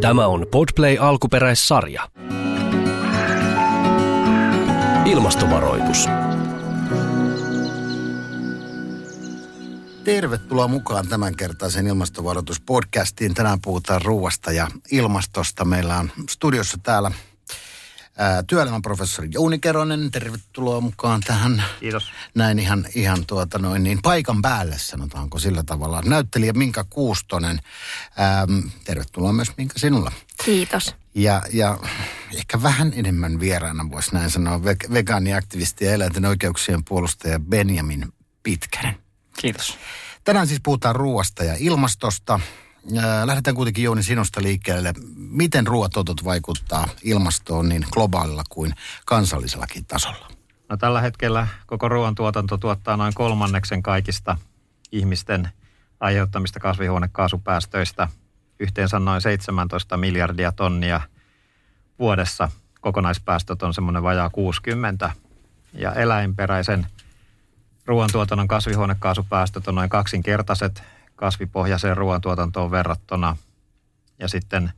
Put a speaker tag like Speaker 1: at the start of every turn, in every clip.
Speaker 1: Tämä on Podplay alkuperäissarja. Ilmastovaroitus.
Speaker 2: Tervetuloa mukaan tämänkertaisen ilmastovaroituspodcastiin. Tänään puhutaan ruuasta ja ilmastosta. Meillä on studiossa täällä ää, työelämän professori Jouni Keronen. Tervetuloa mukaan tähän.
Speaker 3: Kiitos.
Speaker 2: Näin ihan, ihan tuota noin niin paikan päälle sanotaanko sillä tavalla. Näyttelijä Minka Kuustonen. Ähm, tervetuloa myös Minka sinulla.
Speaker 4: Kiitos.
Speaker 2: Ja, ja ehkä vähän enemmän vieraana voisi näin sanoa ve- vegaaniaktivisti ja eläinten oikeuksien puolustaja Benjamin Pitkänen.
Speaker 3: Kiitos.
Speaker 2: Tänään siis puhutaan ruoasta ja ilmastosta. Ää, Lähdetään kuitenkin Jouni sinusta liikkeelle. Miten ruoatotot vaikuttaa ilmastoon niin globaalilla kuin kansallisellakin tasolla?
Speaker 3: No tällä hetkellä koko ruoantuotanto tuottaa noin kolmanneksen kaikista ihmisten aiheuttamista kasvihuonekaasupäästöistä. Yhteensä noin 17 miljardia tonnia vuodessa. Kokonaispäästöt on semmoinen vajaa 60. Ja eläinperäisen ruoantuotannon kasvihuonekaasupäästöt on noin kaksinkertaiset kasvipohjaiseen ruoantuotantoon verrattuna. Ja sitten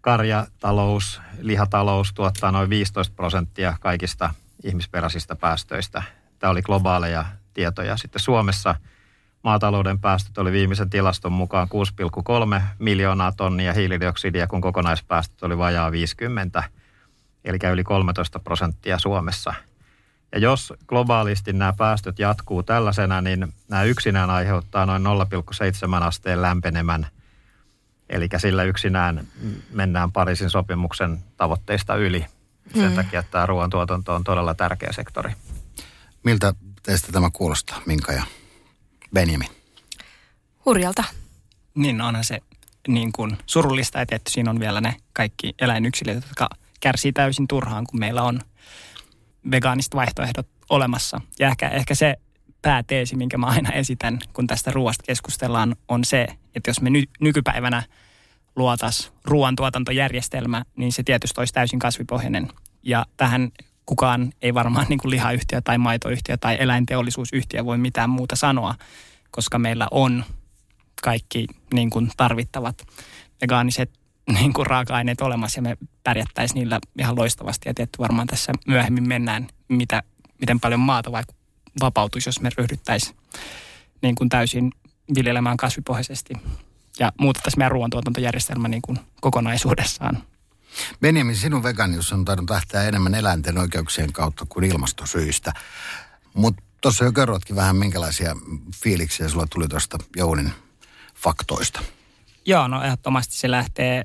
Speaker 3: karjatalous, lihatalous tuottaa noin 15 prosenttia kaikista ihmisperäisistä päästöistä. Tämä oli globaaleja tietoja. Sitten Suomessa maatalouden päästöt oli viimeisen tilaston mukaan 6,3 miljoonaa tonnia hiilidioksidia, kun kokonaispäästöt oli vajaa 50, eli yli 13 prosenttia Suomessa. Ja jos globaalisti nämä päästöt jatkuu tällaisena, niin nämä yksinään aiheuttaa noin 0,7 asteen lämpenemän. Eli sillä yksinään mennään Pariisin sopimuksen tavoitteista yli. Sen
Speaker 4: Mm.
Speaker 3: takia tämä ruoantuotanto on todella tärkeä sektori.
Speaker 2: Miltä teistä tämä kuulostaa, Minka ja Benjamin?
Speaker 4: Hurjalta.
Speaker 5: Niin onhan se niin kuin surullista, että siinä on vielä ne kaikki eläinyksilöt, jotka kärsii täysin turhaan, kun meillä on vegaaniset vaihtoehdot olemassa. Ja ehkä, ehkä se pääteesi, minkä mä aina esitän, kun tästä ruoasta keskustellaan, on se, että jos me ny, nykypäivänä luotas ruoantuotantojärjestelmä, niin se tietysti olisi täysin kasvipohjainen. Ja tähän kukaan ei varmaan niin kuin lihayhtiö tai maitoyhtiö tai eläinteollisuusyhtiö voi mitään muuta sanoa, koska meillä on kaikki niin kuin tarvittavat vegaaniset niin kuin raaka-aineet olemassa ja me pärjättäisiin niillä ihan loistavasti. Ja tietty varmaan tässä myöhemmin mennään, mitä, miten paljon maata vaikka vapautuisi, jos me ryhdyttäisiin niin kuin täysin viljelemään kasvipohjaisesti ja muutettaisiin meidän ruoantuotantojärjestelmä niin kuin kokonaisuudessaan.
Speaker 2: Benjamin, sinun veganius on tainnut lähteä enemmän eläinten oikeuksien kautta kuin ilmastosyistä. Mutta tuossa jo kerrotkin vähän, minkälaisia fiiliksiä sulla tuli tuosta Jounin faktoista.
Speaker 5: Joo, no ehdottomasti se lähtee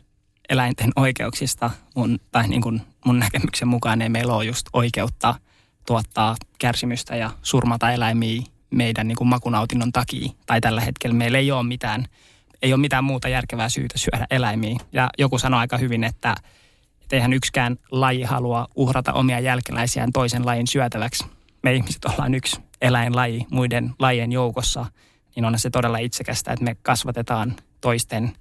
Speaker 5: eläinten oikeuksista. Mun, tai niin kuin mun näkemyksen mukaan ei meillä ole just oikeutta tuottaa kärsimystä ja surmata eläimiä meidän niin kuin makunautinnon takia. Tai tällä hetkellä meillä ei ole mitään, ei ole mitään muuta järkevää syytä syödä eläimiä. Ja joku sanoi aika hyvin, että, että eihän yksikään laji halua uhrata omia jälkeläisiään toisen lajin syötäväksi. Me ihmiset ollaan yksi eläinlaji muiden lajien joukossa, niin on se todella itsekästä, että me kasvatetaan toisten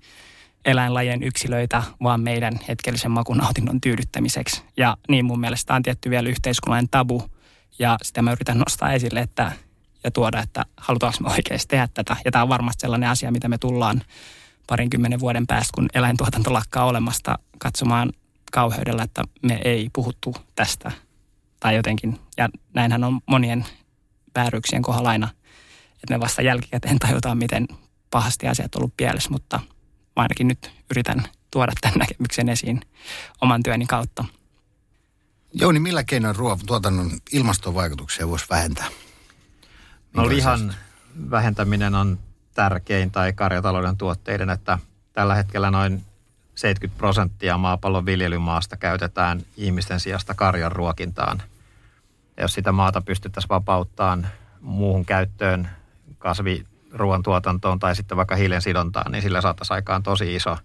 Speaker 5: eläinlajien yksilöitä vaan meidän hetkellisen makunautinnon tyydyttämiseksi. Ja niin mun mielestä on tietty vielä yhteiskunnallinen tabu. Ja sitä mä yritän nostaa esille että, ja tuoda, että halutaanko me oikeasti tehdä tätä. Ja tämä on varmasti sellainen asia, mitä me tullaan parinkymmenen vuoden päästä, kun eläintuotanto lakkaa olemasta, katsomaan kauheudella, että me ei puhuttu tästä. Tai jotenkin, ja näinhän on monien vääryyksien kohdalla aina, että me vasta jälkikäteen tajutaan, miten pahasti asiat on ollut pielessä, mutta mä ainakin nyt yritän tuoda tämän näkemyksen esiin oman työni kautta.
Speaker 2: Jouni, millä keinoin ruoantuotannon ilmastovaikutuksia voisi vähentää?
Speaker 3: No
Speaker 2: Minkälaisia-
Speaker 3: lihan vähentäminen on tärkein tai karjatalouden tuotteiden, että tällä hetkellä noin 70 prosenttia maapallon viljelymaasta käytetään ihmisten sijasta karjan ruokintaan. Ja jos sitä maata pystyttäisiin vapauttamaan muuhun käyttöön, kasviruoantuotantoon tai sitten vaikka hiilen sidontaan, niin sillä saataisiin aikaan tosi iso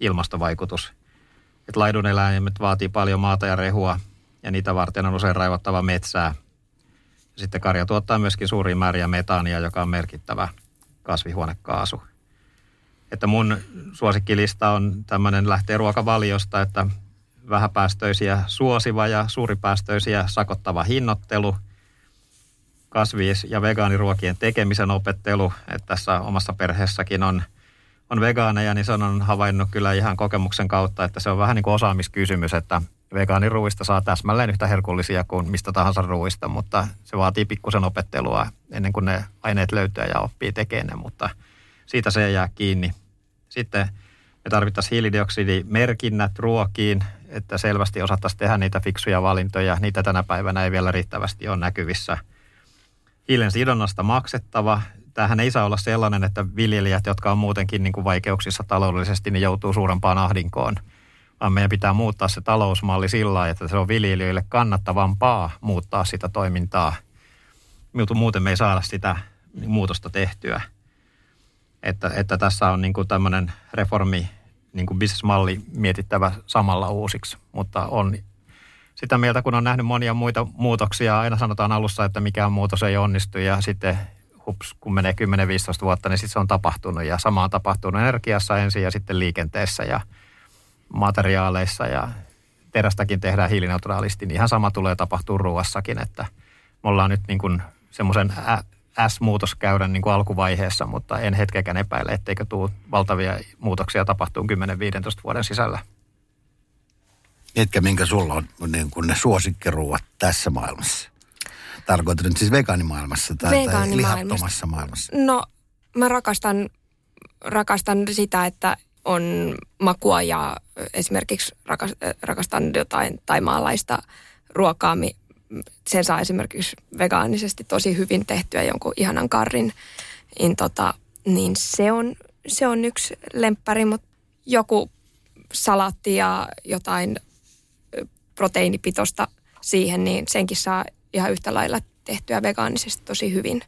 Speaker 3: ilmastovaikutus. Et laiduneläimet vaatii paljon maata ja rehua ja niitä varten on usein raivattava metsää. Sitten karja tuottaa myöskin suuria määriä metaania, joka on merkittävä kasvihuonekaasu. Että mun suosikkilista on tämmöinen lähtee ruokavaliosta, että vähäpäästöisiä suosiva ja suuripäästöisiä sakottava hinnoittelu, kasvis- ja vegaaniruokien tekemisen opettelu. Että tässä omassa perheessäkin on on vegaaneja, niin se on havainnut kyllä ihan kokemuksen kautta, että se on vähän niin kuin osaamiskysymys, että vegaaniruuista saa täsmälleen yhtä herkullisia kuin mistä tahansa ruuista, mutta se vaatii pikkusen opettelua ennen kuin ne aineet löytyy ja oppii tekemään ne, mutta siitä se jää kiinni. Sitten me tarvittaisiin hiilidioksidimerkinnät ruokiin, että selvästi osattaisiin tehdä niitä fiksuja valintoja. Niitä tänä päivänä ei vielä riittävästi ole näkyvissä. Hiilen sidonnasta maksettava. Tämähän ei saa olla sellainen, että viljelijät, jotka on muutenkin niin kuin vaikeuksissa taloudellisesti, niin joutuu suurempaan ahdinkoon. Vaan meidän pitää muuttaa se talousmalli sillä että se on viljelijöille kannattavampaa muuttaa sitä toimintaa. Muuten me ei saada sitä muutosta tehtyä. Että, että tässä on niin kuin tämmöinen reformi niin kuin bisnesmalli mietittävä samalla uusiksi, mutta on sitä mieltä, kun on nähnyt monia muita muutoksia, aina sanotaan alussa, että mikään muutos ei onnistu ja sitten hups, kun menee 10-15 vuotta, niin sitten se on tapahtunut ja sama on tapahtunut energiassa ensin ja sitten liikenteessä ja materiaaleissa ja terästäkin tehdään hiilineutraalisti, niin ihan sama tulee tapahtua ruoassakin, että me ollaan nyt niin semmoisen S-muutoskäyrän niin kuin alkuvaiheessa, mutta en hetkeäkään epäile, etteikö tule valtavia muutoksia tapahtuu 10-15 vuoden sisällä.
Speaker 2: Etkä minkä sulla on niin kuin ne suosikkiruuat tässä maailmassa? Tarkoitan nyt siis vegaanimaailmassa tai, tai lihattomassa maailmassa.
Speaker 4: No mä rakastan, rakastan sitä, että on makua ja esimerkiksi rakastan jotain taimaalaista ruokaa, sen saa esimerkiksi vegaanisesti tosi hyvin tehtyä jonkun ihanan karrin, niin, tota, niin se, on, se on yksi lemppari, mutta joku salaatti ja jotain proteiinipitoista siihen, niin senkin saa ihan yhtä lailla tehtyä vegaanisesti tosi hyvin.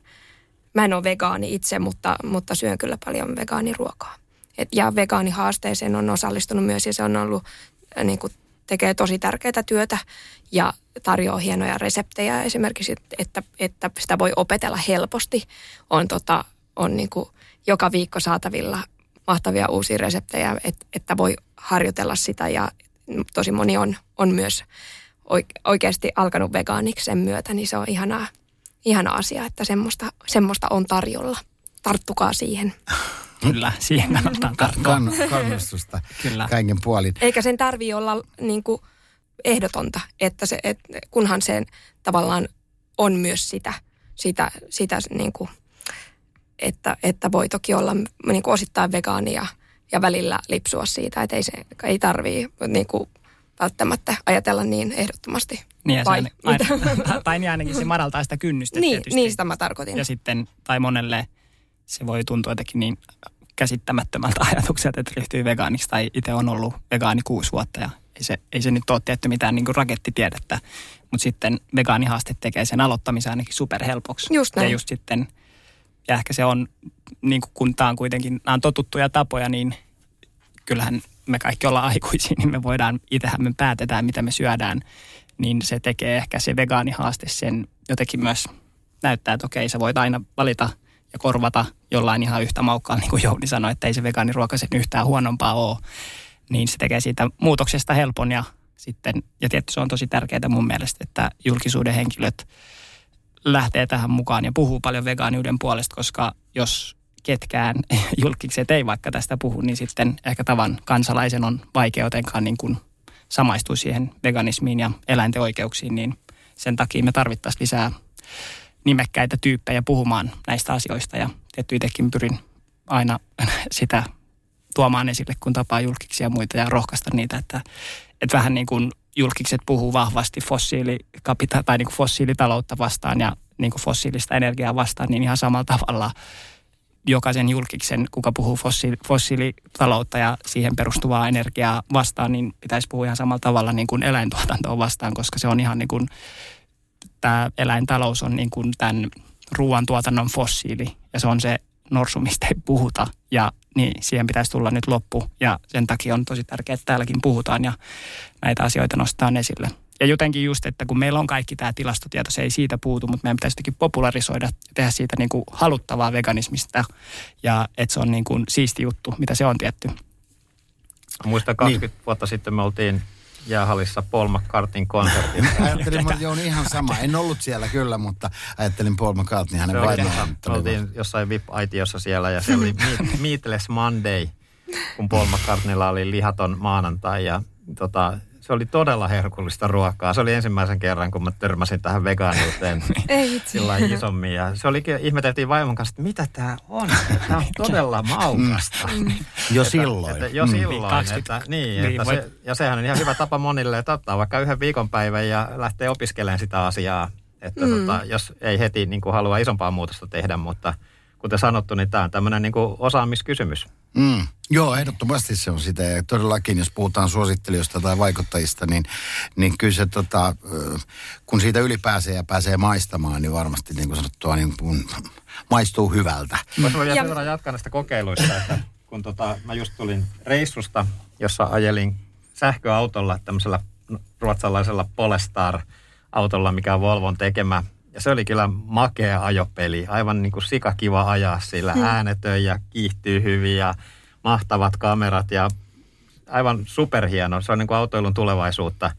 Speaker 4: Mä en ole vegaani itse, mutta, mutta syön kyllä paljon vegaaniruokaa. Et, ja vegaanihaasteeseen on osallistunut myös ja se on ollut niin kuin tekee tosi tärkeää työtä ja tarjoaa hienoja reseptejä esimerkiksi, että, että sitä voi opetella helposti. On, tota, on niin kuin joka viikko saatavilla mahtavia uusia reseptejä, että, että voi harjoitella sitä ja tosi moni on, on myös oikeasti alkanut vegaaniksi sen myötä, niin se on ihanaa, ihana asia, että semmoista, semmoista on tarjolla. Tarttukaa siihen.
Speaker 5: Kyllä, siihen kannattaa tarttua. Kann,
Speaker 2: kannustusta Kyllä. kaiken puolin.
Speaker 4: Eikä sen tarvi olla niin kuin ehdotonta, että se, et, kunhan sen tavallaan on myös sitä, sitä, sitä niin kuin, että, että voi toki olla niin kuin osittain vegaania ja välillä lipsua siitä, että ei, se, ei tarvii niin kuin, välttämättä ajatella niin ehdottomasti.
Speaker 5: Niin, ja Vai, aina, tai niin ainakin se madaltaa sitä kynnystä
Speaker 4: niin, tietysti. Niin, sitä mä tarkoitin.
Speaker 5: Ja sitten, tai monelle se voi tuntua jotenkin niin käsittämättömältä ajatukselta, että ryhtyy vegaaniksi. Tai itse on ollut vegaani kuusi vuotta ja ei se, ei se nyt ole tietty mitään niin rakettitiedettä. Mutta sitten vegaanihaaste tekee sen aloittamisen ainakin superhelpoksi.
Speaker 4: Just näin.
Speaker 5: Ja just sitten, ja ehkä se on, niin kuin kun tämä on kuitenkin, nämä on totuttuja tapoja, niin kyllähän me kaikki ollaan aikuisia, niin me voidaan, itsehän me päätetään, mitä me syödään. Niin se tekee ehkä se vegaanihaaste sen jotenkin myös näyttää, että okei, sä voit aina valita – ja korvata jollain ihan yhtä maukkaalla, niin kuin Jouni sanoi, että ei se vegaaniruoka sen yhtään huonompaa ole, niin se tekee siitä muutoksesta helpon ja sitten, ja tietysti se on tosi tärkeää mun mielestä, että julkisuuden henkilöt lähtee tähän mukaan ja puhuu paljon vegaaniuden puolesta, koska jos ketkään julkikset ei vaikka tästä puhu, niin sitten ehkä tavan kansalaisen on vaikea jotenkaan niin kuin samaistua siihen veganismiin ja eläinten oikeuksiin, niin sen takia me tarvittaisiin lisää nimekkäitä tyyppejä puhumaan näistä asioista. Ja tietty itsekin pyrin aina sitä tuomaan esille, kun tapaa julkiksi ja muita ja rohkaista niitä, että, että vähän niin kuin julkikset puhuu vahvasti fossiilikapita- tai niin kuin fossiilitaloutta vastaan ja niin kuin fossiilista energiaa vastaan, niin ihan samalla tavalla jokaisen julkiksen, kuka puhuu fossiili, fossiilitaloutta ja siihen perustuvaa energiaa vastaan, niin pitäisi puhua ihan samalla tavalla niin kuin eläintuotantoa vastaan, koska se on ihan niin kuin tämä eläintalous on niin kuin tämän ruoantuotannon fossiili ja se on se norsu, mistä ei puhuta ja niin siihen pitäisi tulla nyt loppu ja sen takia on tosi tärkeää, että täälläkin puhutaan ja näitä asioita nostetaan esille. Ja jotenkin just, että kun meillä on kaikki tämä tilastotieto, se ei siitä puutu, mutta meidän pitäisi jotenkin popularisoida ja tehdä siitä niin kuin haluttavaa veganismista ja että se on niin kuin siisti juttu, mitä se on tietty.
Speaker 3: Muista 20 niin. vuotta sitten me oltiin jäähallissa Paul McCartneyn konsertilla.
Speaker 2: Ajattelin, että Jouni ihan sama. En ollut siellä kyllä, mutta ajattelin Paul McCartney hänen vaimoaan.
Speaker 3: oltiin jossain VIP-aitiossa siellä ja se oli Meat- Meatless Monday, kun Paul McCartneylla oli lihaton maanantai ja tota, se oli todella herkullista ruokaa. Se oli ensimmäisen kerran, kun mä törmäsin tähän vegaaniuteen sillä lailla isommin. Ja se olikin, ihmeteltiin vaimon kanssa, että mitä tämä on? Tämä on todella maukasta.
Speaker 2: Jo silloin.
Speaker 3: Että, jo
Speaker 2: Mm.
Speaker 3: silloin.
Speaker 5: 20.
Speaker 3: Että, niin,
Speaker 5: Niin,
Speaker 3: että
Speaker 5: voi-
Speaker 3: se, ja sehän on ihan hyvä tapa monille, että ottaa vaikka yhden viikonpäivän ja lähtee opiskelemaan sitä asiaa. Että mm. tota, jos ei heti niin kuin halua isompaa muutosta tehdä, mutta kuten sanottu, niin tämä on tämmöinen niin osaamiskysymys.
Speaker 2: Mm. Joo, ehdottomasti se on sitä. Ja todellakin, jos puhutaan suosittelijoista tai vaikuttajista, niin, niin kyllä se, tota, kun siitä yli pääsee ja pääsee maistamaan, niin varmasti niin kuin sanottua, niin kuin, maistuu hyvältä.
Speaker 3: Voisi vielä
Speaker 4: Ja-
Speaker 3: sen verran jatkaa näistä kokeiluista, että kun tota, mä just tulin reissusta, jossa ajelin sähköautolla, tämmöisellä ruotsalaisella Polestar-autolla, mikä on Volvon tekemä. Se oli kyllä makea ajopeli, aivan niin kuin sikakiva ajaa sillä, äänetön ja kiihtyy hyvin ja mahtavat kamerat ja aivan superhieno. Se on niin kuin autoilun tulevaisuutta.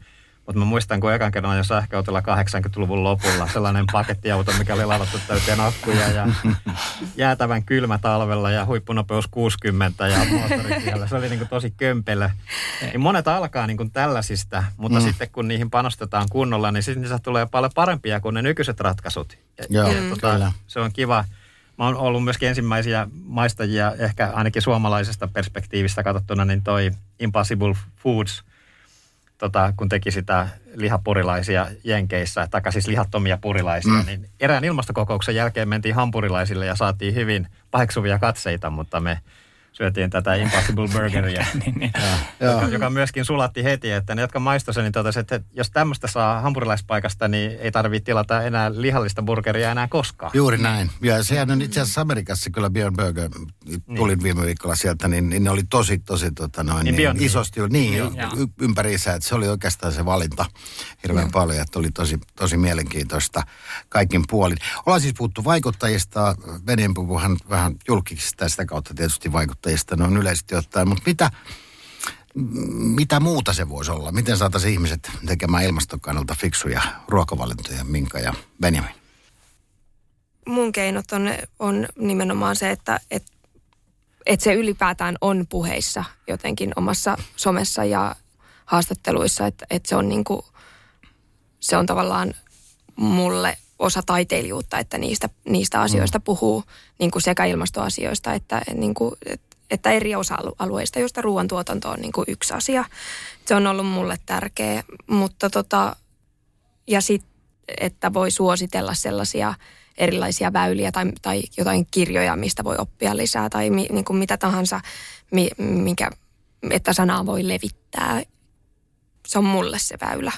Speaker 3: Mutta mä muistan, kun ekan kerran jo sähköautolla 80-luvun lopulla sellainen pakettiauto, mikä oli ladattu täyteen akkuja ja jäätävän kylmä talvella ja huippunopeus 60 ja moottoritiellä. Se oli niin kuin tosi kömpelö. Niin monet alkaa niin kuin tällaisista, mutta mm. sitten kun niihin panostetaan kunnolla, niin sitten niistä tulee paljon parempia kuin ne nykyiset ratkaisut. Ja,
Speaker 2: Joo,
Speaker 3: ja tota,
Speaker 2: kyllä.
Speaker 3: se on kiva. Mä oon ollut myöskin ensimmäisiä maistajia, ehkä ainakin suomalaisesta perspektiivistä katsottuna, niin toi Impossible Foods, tota, kun teki sitä lihapurilaisia Jenkeissä, tai siis lihattomia purilaisia, mm. niin erään ilmastokokouksen jälkeen mentiin hampurilaisille ja saatiin hyvin paheksuvia katseita, mutta me syötiin tätä Impossible Burgeria,
Speaker 2: Joo.
Speaker 3: joka, joka myöskin sulatti heti, että ne, jotka maistoi sen, niin totesivat, että jos tämmöistä saa hampurilaispaikasta, niin ei tarvitse tilata enää lihallista burgeria enää koskaan.
Speaker 2: Juuri näin. Ja sehän on itse asiassa Amerikassa kyllä Beyond Burger, tulin viime viikolla sieltä, niin, niin ne oli tosi, tosi tota noin,
Speaker 3: Niin
Speaker 2: niin isosti, niin, y- ympäriinsä, että se oli oikeastaan se valinta hirveän paljon, että oli tosi, tosi mielenkiintoista kaikin puolin. Ollaan siis puhuttu vaikuttajista, Venien puhuu hän vähän julkisista ja sitä kautta tietysti vaikuttajista noin yleisesti ottaen, mutta mitä, mitä muuta se voisi olla? Miten saataisiin ihmiset tekemään ilmaston kannalta fiksuja ruokavalintoja, Minka ja Benjamin?
Speaker 4: mun keinot on, on nimenomaan se, että et, et se ylipäätään on puheissa jotenkin omassa somessa ja haastatteluissa, että et se on niinku, se on tavallaan mulle osa taiteilijuutta, että niistä, niistä asioista puhuu niin kuin sekä ilmastoasioista että, niin kuin, että eri osa-alueista, joista ruoantuotanto on niin kuin yksi asia. Se on ollut mulle tärkeä, mutta tota, ja sitten, että voi suositella sellaisia erilaisia väyliä tai, tai jotain kirjoja, mistä voi oppia lisää tai mi, niin kuin mitä tahansa, mi, minkä, että sanaa voi levittää. Se on mulle se väylä.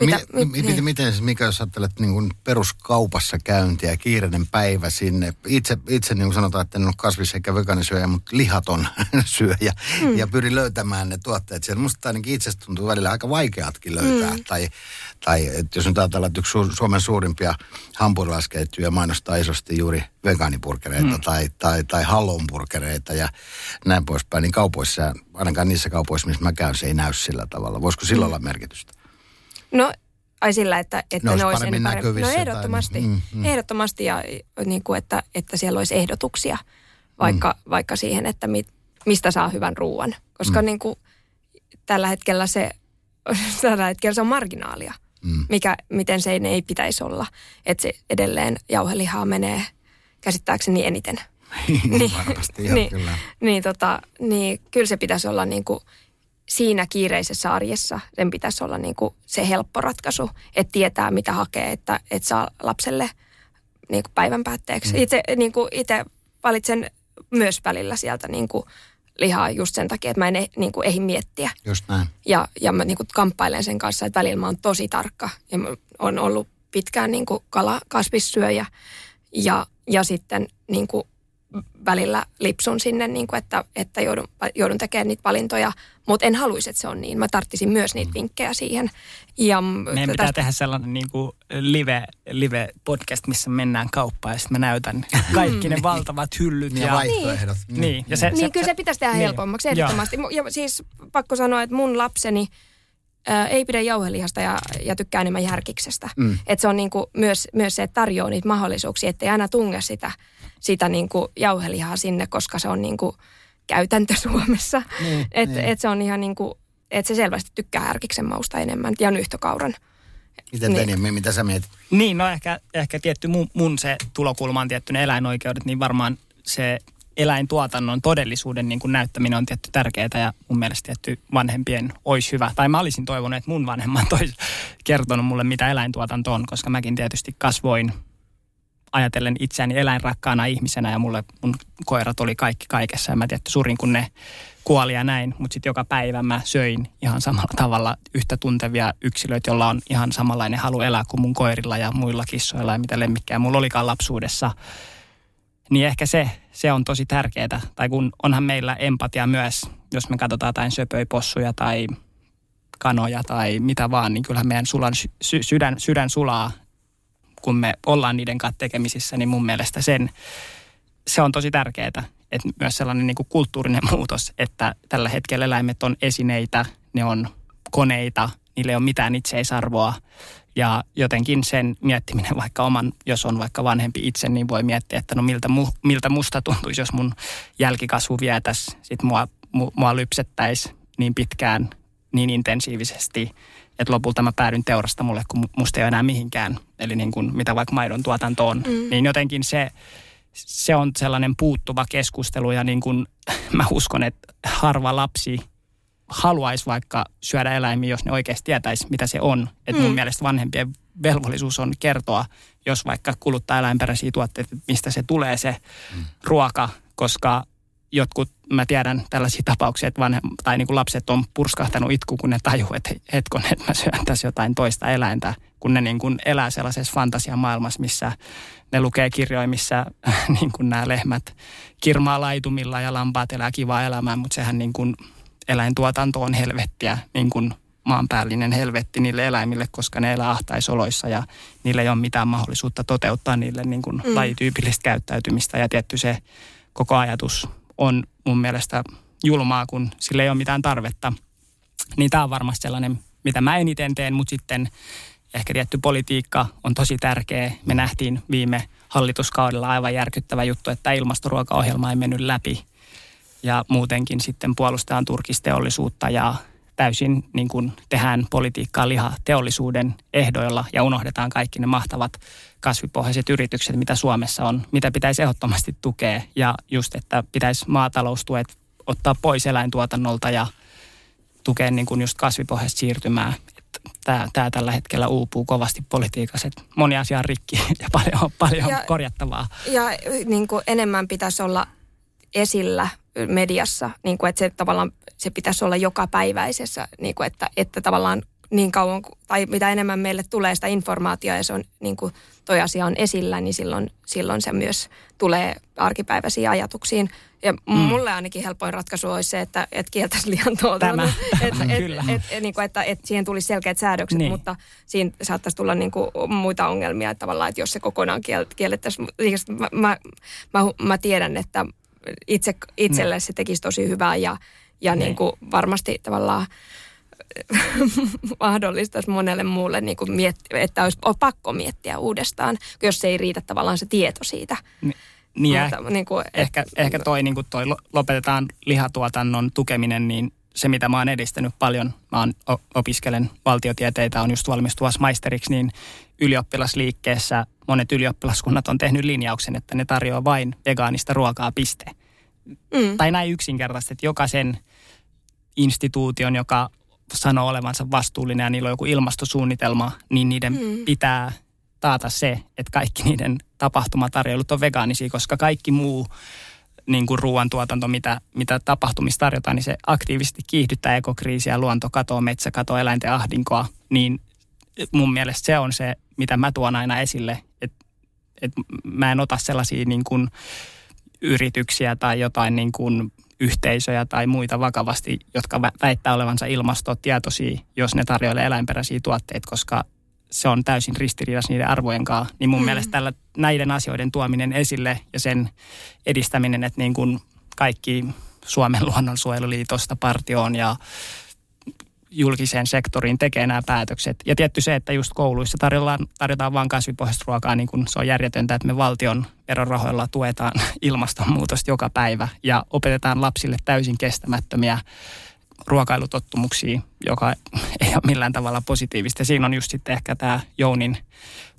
Speaker 2: Mitä, mi,
Speaker 4: mi- niin.
Speaker 2: Miten, Mika, jos ajattelet niin kuin peruskaupassa käyntiä, kiireinen päivä sinne. Itse, itse niin kuin sanotaan, että en ole kasvis- eikä vegaanisyöjä, mutta lihaton syöjä. Mm. Ja pyrin löytämään ne tuotteet siellä. Musta ainakin itsestä tuntuu välillä aika vaikeatkin löytää. Mm. Tai, tai että jos nyt ajatellaan, että yksi Su- Suomen suurimpia hampurilaisketjuja mainostaa isosti juuri vegaanipurkereita mm. tai, tai, tai hallonpurkereita ja näin poispäin, niin kaupoissa, ainakaan niissä kaupoissa, missä mä käyn, se ei näy sillä tavalla. Voisiko sillä mm. olla merkitystä?
Speaker 4: No, ai sillä, että, että
Speaker 2: Ne
Speaker 4: ne olisi
Speaker 2: paremmin
Speaker 4: paremmin-
Speaker 2: näkyvissä
Speaker 4: No
Speaker 2: tai-
Speaker 4: ehdottomasti.
Speaker 2: mm, mm.
Speaker 4: Ehdottomasti ja niin kuin, että, että siellä olisi ehdotuksia vaikka, mm. vaikka siihen, että mit, mistä saa hyvän ruoan. Koska mm. niin kuin, tällä hetkellä se, tällä hetkellä se on marginaalia, mm. mikä, miten se ei, ei pitäisi olla. Että se edelleen jauhelihaa menee käsittääkseni eniten.
Speaker 2: niin, varmasti, joo,
Speaker 4: niin,
Speaker 2: kyllä.
Speaker 4: Niin, tota, niin kyllä se pitäisi olla niin kuin siinä kiireisessä arjessa, sen pitäisi olla niin kuin se helppo ratkaisu, että tietää mitä hakee, että, että saa lapselle niin kuin päivän päätteeksi. Mm. Itse, niin kuin itse valitsen myös välillä sieltä niin kuin lihaa just sen takia, että mä en eh- niin kuin ehdi miettiä.
Speaker 2: Just näin.
Speaker 4: Ja, ja mä niin kuin kamppailen sen kanssa, että välillä mä oon tosi tarkka. Ja mä oon ollut pitkään niin kuin kala, kasvissyöjä ja, ja sitten niin kuin välillä lipsun sinne, niin kuin että, että joudun, joudun tekemään niitä valintoja. Mutta en haluaisi, että se on niin. Mä tarttisin myös niitä vinkkejä siihen. Ja
Speaker 5: Meidän pitää tehdä sellainen niin kuin live, live podcast, missä mennään kauppaan ja sitten mä näytän kaikki ne valtavat hyllyt.
Speaker 2: Niin ja vaihtoehdot. Mm.
Speaker 5: niin, ja se,
Speaker 4: Niin, kyllä se pitäisi tehdä
Speaker 5: niin.
Speaker 4: helpommaksi
Speaker 5: Joo.
Speaker 4: ehdottomasti. Ja siis pakko sanoa, että mun lapseni ää, ei pidä jauhelihasta ja, ja tykkää enemmän järkiksestä. Mm. Et se on niinku myös, myös se, että tarjoaa niitä mahdollisuuksia, ettei aina tunge sitä, sitä niinku jauhelihaa sinne, koska se on niinku käytäntö Suomessa. Niin, et, niin. et se on ihan niinku, että se selvästi tykkää härkiksen mausta enemmän ja nyhtökauran.
Speaker 2: Miten niin. Benjamin, mitä sä mietit?
Speaker 5: Niin, no ehkä, ehkä tietty mun, mun se tulokulma on tietty ne eläinoikeudet, niin varmaan se eläintuotannon todellisuuden niin kuin näyttäminen on tietty tärkeää ja mun mielestä tietty vanhempien olisi hyvä. Tai mä olisin toivonut, että mun vanhemmat olisi kertonut mulle, mitä eläintuotanto on, koska mäkin tietysti kasvoin ajatellen itseäni eläinrakkaana ihmisenä ja mulle mun koirat oli kaikki kaikessa ja mä tietty surin, kun ne kuoli ja näin, mutta sitten joka päivä mä söin ihan samalla tavalla yhtä tuntevia yksilöitä, joilla on ihan samanlainen halu elää kuin mun koirilla ja muilla kissoilla ja mitä lemmikkejä mulla olikaan lapsuudessa. Niin ehkä se, se on tosi tärkeää. Tai kun onhan meillä empatia myös, jos me katsotaan jotain söpöipossuja tai kanoja tai mitä vaan, niin kyllähän meidän sulan, sy, sydän, sydän sulaa, kun me ollaan niiden kanssa tekemisissä, niin mun mielestä sen, se on tosi tärkeää. Että myös sellainen niin kuin kulttuurinen muutos, että tällä hetkellä eläimet on esineitä, ne on koneita, niille ei ole mitään itseisarvoa. Ja jotenkin sen miettiminen vaikka oman, jos on vaikka vanhempi itse, niin voi miettiä, että no miltä, mu, miltä musta tuntuisi, jos mun jälkikasvu vietäisi, sit mua, mu, mua lypsettäisi niin pitkään, niin intensiivisesti, että lopulta mä päädyn teurasta mulle, kun musta ei ole enää mihinkään. Eli niin kuin, mitä vaikka maidon tuotanto on. Mm. Niin jotenkin se, se on sellainen puuttuva keskustelu ja niin kuin mä uskon, että harva lapsi haluaisi vaikka syödä eläimiä, jos ne oikeasti tietäisi, mitä se on. Että mm. mun mielestä vanhempien velvollisuus on kertoa, jos vaikka kuluttaa eläinperäisiä tuotteita, mistä se tulee se mm. ruoka, koska jotkut, mä tiedän tällaisia tapauksia, että vanhem, tai niin kuin lapset on purskahtanut itku, kun ne tajuu, että hetkon, että mä syön tässä jotain toista eläintä, kun ne niin kuin elää sellaisessa fantasiamaailmassa, missä ne lukee kirjoja, missä niin kuin nämä lehmät kirmaa laitumilla ja lampaat elää kivaa elämää, mutta sehän niin kuin eläintuotanto on helvettiä, niin kuin maanpäällinen helvetti niille eläimille, koska ne elää ahtaisoloissa ja niille ei ole mitään mahdollisuutta toteuttaa niille niin kuin mm. lajityypillistä käyttäytymistä. Ja tietty se koko ajatus on mun mielestä julmaa, kun sille ei ole mitään tarvetta. Niin tämä on varmasti sellainen, mitä mä eniten teen, mutta sitten ehkä tietty politiikka on tosi tärkeä. Me nähtiin viime hallituskaudella aivan järkyttävä juttu, että ilmastoruokaohjelma ei mennyt läpi. Ja muutenkin sitten puolustetaan turkisteollisuutta ja täysin niin kuin tehdään politiikkaa lihateollisuuden ehdoilla ja unohdetaan kaikki ne mahtavat kasvipohjaiset yritykset, mitä Suomessa on, mitä pitäisi ehdottomasti tukea. Ja just, että pitäisi maataloustuet ottaa pois eläintuotannolta ja tukea niin kuin just kasvipohjaista siirtymää. Tämä, tämä tällä hetkellä uupuu kovasti politiikassa. Että moni asia on rikki ja paljon, paljon ja, korjattavaa.
Speaker 4: Ja niin kuin enemmän pitäisi olla esillä mediassa, niin kuin, että se tavallaan se pitäisi olla joka päiväisessä, niin kuin, että, että tavallaan niin kauan, tai mitä enemmän meille tulee sitä informaatiota ja se on niin kuin toi asia on esillä, niin silloin, silloin se myös tulee arkipäiväisiin ajatuksiin. Ja mm. mulle ainakin helpoin ratkaisu olisi se, että et kieltäisi lihan tuotannon. että et, et, et, niin kuin, että et siihen tulisi selkeät säädökset, niin. mutta siinä saattaisi tulla niin kuin muita ongelmia, että tavallaan, että jos se kokonaan kiellettäisiin. Mä, mä, mä, mä tiedän, että itse, itselle se tekisi tosi hyvää ja, ja niin. Niin kuin varmasti tavallaan mahdollistaisi monelle muulle, niin kuin mietti, että olisi pakko miettiä uudestaan, jos ei riitä tavallaan se tieto siitä.
Speaker 5: Niin. Niin, Mutta, niin kuin, ehkä, et, ehkä toi, niin kuin toi lopetetaan lihatuotannon tukeminen, niin se mitä mä oon edistänyt paljon, mä oon, opiskelen valtiotieteitä, on just valmistuvassa maisteriksi, niin ylioppilasliikkeessä monet ylioppilaskunnat on tehnyt linjauksen, että ne tarjoaa vain vegaanista ruokaa piste. Mm. Tai näin yksinkertaisesti, että jokaisen instituution, joka sanoo olevansa vastuullinen ja niillä on joku ilmastosuunnitelma, niin niiden mm. pitää taata se, että kaikki niiden tapahtumatarjoilut on vegaanisia, koska kaikki muu niin kuin ruoantuotanto, mitä, mitä tapahtumista tarjotaan, niin se aktiivisesti kiihdyttää ekokriisiä, luontokatoa, metsäkatoa, eläinten ahdinkoa, niin mun mielestä se on se, mitä mä tuon aina esille, että et mä en ota sellaisia niin kuin yrityksiä tai jotain niin kuin yhteisöjä tai muita vakavasti, jotka väittää olevansa ilmastotietoisia, jos ne tarjoilee eläinperäisiä tuotteita, koska se on täysin ristiriidassa niiden arvojen kanssa. Niin mun mm. mielestä tällä, näiden asioiden tuominen esille ja sen edistäminen, että niin kuin kaikki Suomen luonnonsuojeluliitosta partioon ja julkiseen sektoriin tekee nämä päätökset. Ja tietty se, että just kouluissa tarjotaan, tarjotaan vain kasvipohjaista ruokaa, niin kun se on järjetöntä, että me valtion verorahoilla tuetaan ilmastonmuutosta joka päivä ja opetetaan lapsille täysin kestämättömiä ruokailutottumuksia, joka ei ole millään tavalla positiivista. Ja siinä on just sitten ehkä tämä Jounin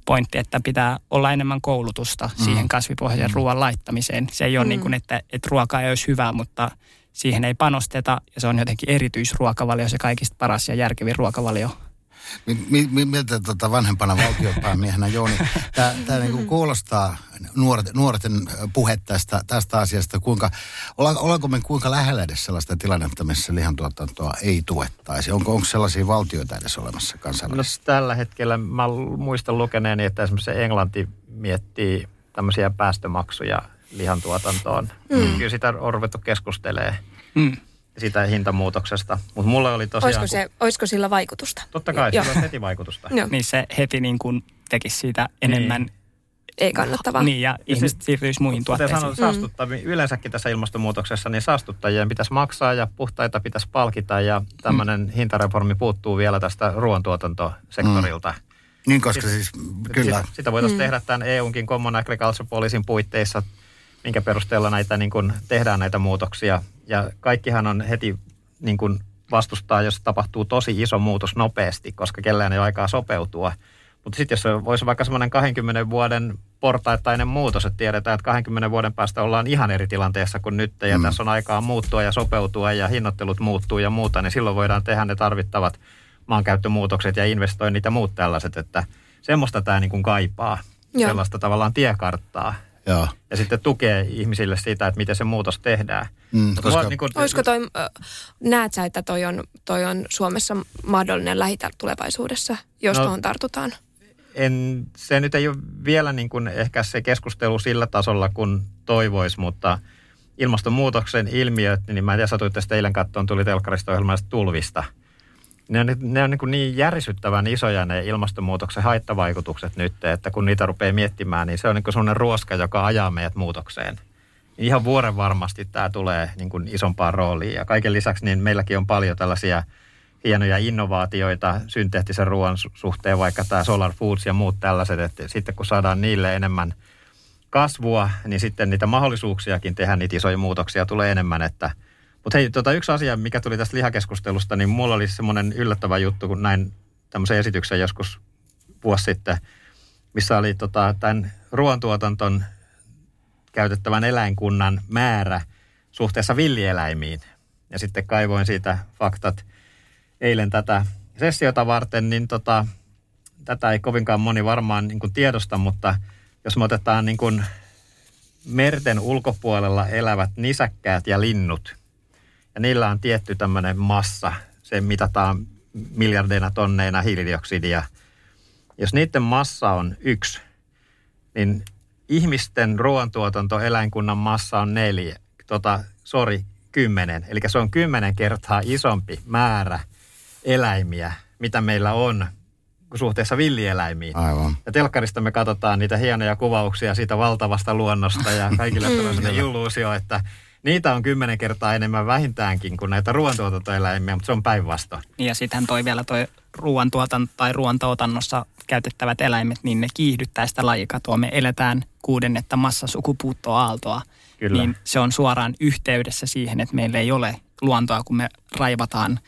Speaker 5: pointti, että pitää olla enemmän koulutusta mm. siihen kasvipohjaisen mm. ruoan laittamiseen. Se ei ole mm. niin kuin, että, että ruoka ei olisi hyvää, mutta siihen ei panosteta ja se on jotenkin erityisruokavalio, se kaikista paras ja järkevin ruokavalio
Speaker 2: Miltä tota vanhempana valtiopäämiehenä Jouni, tämä niinku kuulostaa nuorten, nuorten puhe tästä, tästä asiasta, kuinka, olla, ollaanko me kuinka lähellä edes sellaista tilannetta, missä lihantuotantoa ei tuettaisi? Onko, onko sellaisia valtioita edes olemassa kansainvälisesti?
Speaker 3: No, tällä hetkellä mä muistan lukeneeni, että esimerkiksi Englanti miettii tämmöisiä päästömaksuja lihantuotantoon. Mm. Kyllä sitä on ruvettu keskustelemaan. Mm siitä hintamuutoksesta. Mutta mulle oli tosiaan...
Speaker 4: Olisiko, se, kun... olisiko sillä vaikutusta?
Speaker 3: Totta kai, sillä on heti vaikutusta.
Speaker 5: Niin se heti niin kuin tekisi siitä enemmän... Niin.
Speaker 4: Ei kannattavaa.
Speaker 5: Niin, ja, ja ihmiset siirtyisi muihin tuotteisiin.
Speaker 3: Sanoin, saastuttamia, mm. yleensäkin tässä ilmastonmuutoksessa, niin saastuttajien pitäisi maksaa ja puhtaita pitäisi palkita, ja tämmöinen mm. hintareformi puuttuu vielä tästä ruoantuotantosektorilta. Mm.
Speaker 2: Niin, koska Sit, siis, kyllä.
Speaker 3: Sitä, sitä voitaisiin mm. tehdä tämän EUnkin Common Agriculture Policyn puitteissa – minkä perusteella näitä niin kuin tehdään näitä muutoksia. Ja kaikkihan on heti niin kuin vastustaa, jos tapahtuu tosi iso muutos nopeasti, koska kellään ei ole aikaa sopeutua. Mutta sitten jos voisi vaikka semmoinen 20 vuoden portaittainen muutos, että tiedetään, että 20 vuoden päästä ollaan ihan eri tilanteessa kuin nyt, ja mm. tässä on aikaa muuttua ja sopeutua ja hinnoittelut muuttuu ja muuta, niin silloin voidaan tehdä ne tarvittavat maankäyttömuutokset ja investoinnit ja muut tällaiset, että semmoista tämä niin kuin kaipaa, Joo. sellaista tavallaan tiekarttaa. Joo. Ja sitten tukee ihmisille sitä, että miten se muutos tehdään. Mm,
Speaker 4: koska... Mua, niin kun... Olisiko toi, näet sä, että toi on, toi on Suomessa mahdollinen lähitulevaisuudessa, jos no, tuohon tartutaan?
Speaker 3: En, se nyt ei ole vielä niin kuin ehkä se keskustelu sillä tasolla, kun toivoisi, mutta ilmastonmuutoksen ilmiöt, niin mä en tiedä, satuitte eilen tuli telkkarista ohjelmasta tulvista – ne on, ne on niin, niin järisyttävän isoja ne ilmastonmuutoksen haittavaikutukset nyt, että kun niitä rupeaa miettimään, niin se on niin sellainen ruoska, joka ajaa meidät muutokseen. Ihan vuoren varmasti tämä tulee niin kuin isompaan rooliin. Ja kaiken lisäksi niin meilläkin on paljon tällaisia hienoja innovaatioita synteettisen ruoan suhteen, vaikka tämä Solar Foods ja muut tällaiset, että sitten kun saadaan niille enemmän kasvua, niin sitten niitä mahdollisuuksiakin tehdä niitä isoja muutoksia tulee enemmän, että – mutta hei, tota, yksi asia, mikä tuli tästä lihakeskustelusta, niin mulla oli semmoinen yllättävä juttu, kun näin tämmöisen esityksen joskus vuosi sitten, missä oli tota, tämän ruoantuotanton käytettävän eläinkunnan määrä suhteessa villieläimiin. Ja sitten kaivoin siitä faktat eilen tätä sessiota varten, niin tota, tätä ei kovinkaan moni varmaan niin kuin tiedosta, mutta jos me otetaan niin kuin merten ulkopuolella elävät nisäkkäät ja linnut – ja niillä on tietty tämmöinen massa, se mitataan miljardeina tonneina hiilidioksidia. Jos niiden massa on yksi, niin ihmisten ruoantuotanto eläinkunnan massa on neljä, tota, sorry, kymmenen. Eli se on kymmenen kertaa isompi määrä eläimiä, mitä meillä on suhteessa villieläimiin.
Speaker 2: Aivan.
Speaker 3: Ja telkkarista me katsotaan niitä hienoja kuvauksia siitä valtavasta luonnosta ja kaikille tulee sellainen illuusio, että Niitä on kymmenen kertaa enemmän vähintäänkin kuin näitä ruoantuotantoeläimiä, mutta se on päinvastoin.
Speaker 5: Ja sitten toi vielä toi ruoantuotanto tai ruoantuotannossa käytettävät eläimet, niin ne kiihdyttää sitä lajikatoa. Me eletään kuudennetta massasukupuuttoaaltoa. Kyllä. Niin se on suoraan yhteydessä siihen, että meillä ei ole luontoa, kun me raivataan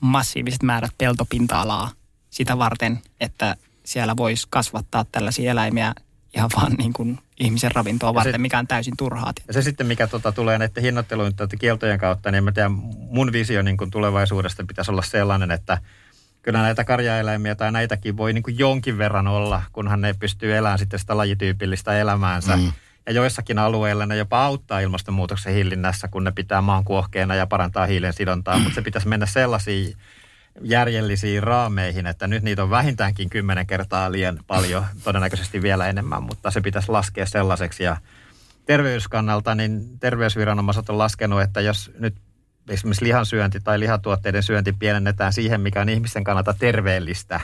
Speaker 5: massiiviset määrät peltopinta-alaa sitä varten, että siellä voisi kasvattaa tällaisia eläimiä ihan vaan niin kuin ihmisen ravintoa varten, se, mikä on täysin turhaa.
Speaker 3: Ja se sitten, mikä tota, tulee näiden hinnoittelujen kieltojen kautta, niin mä tiedän, mun visio niin kuin tulevaisuudesta pitäisi olla sellainen, että kyllä näitä karjaeläimiä tai näitäkin voi niin kuin jonkin verran olla, kunhan ne pystyy elämään sitten sitä lajityypillistä elämäänsä. Mm. Ja joissakin alueilla ne jopa auttaa ilmastonmuutoksen hillinnässä, kun ne pitää maan kuohkeena ja parantaa hiilen sidontaa, mutta se pitäisi mennä sellaisiin järjellisiin raameihin, että nyt niitä on vähintäänkin kymmenen kertaa liian paljon, todennäköisesti vielä enemmän, mutta se pitäisi laskea sellaiseksi. Ja terveyskannalta, niin terveysviranomaiset on laskenut, että jos nyt esimerkiksi lihansyönti tai lihatuotteiden syönti pienennetään siihen, mikä on ihmisten kannalta terveellistä,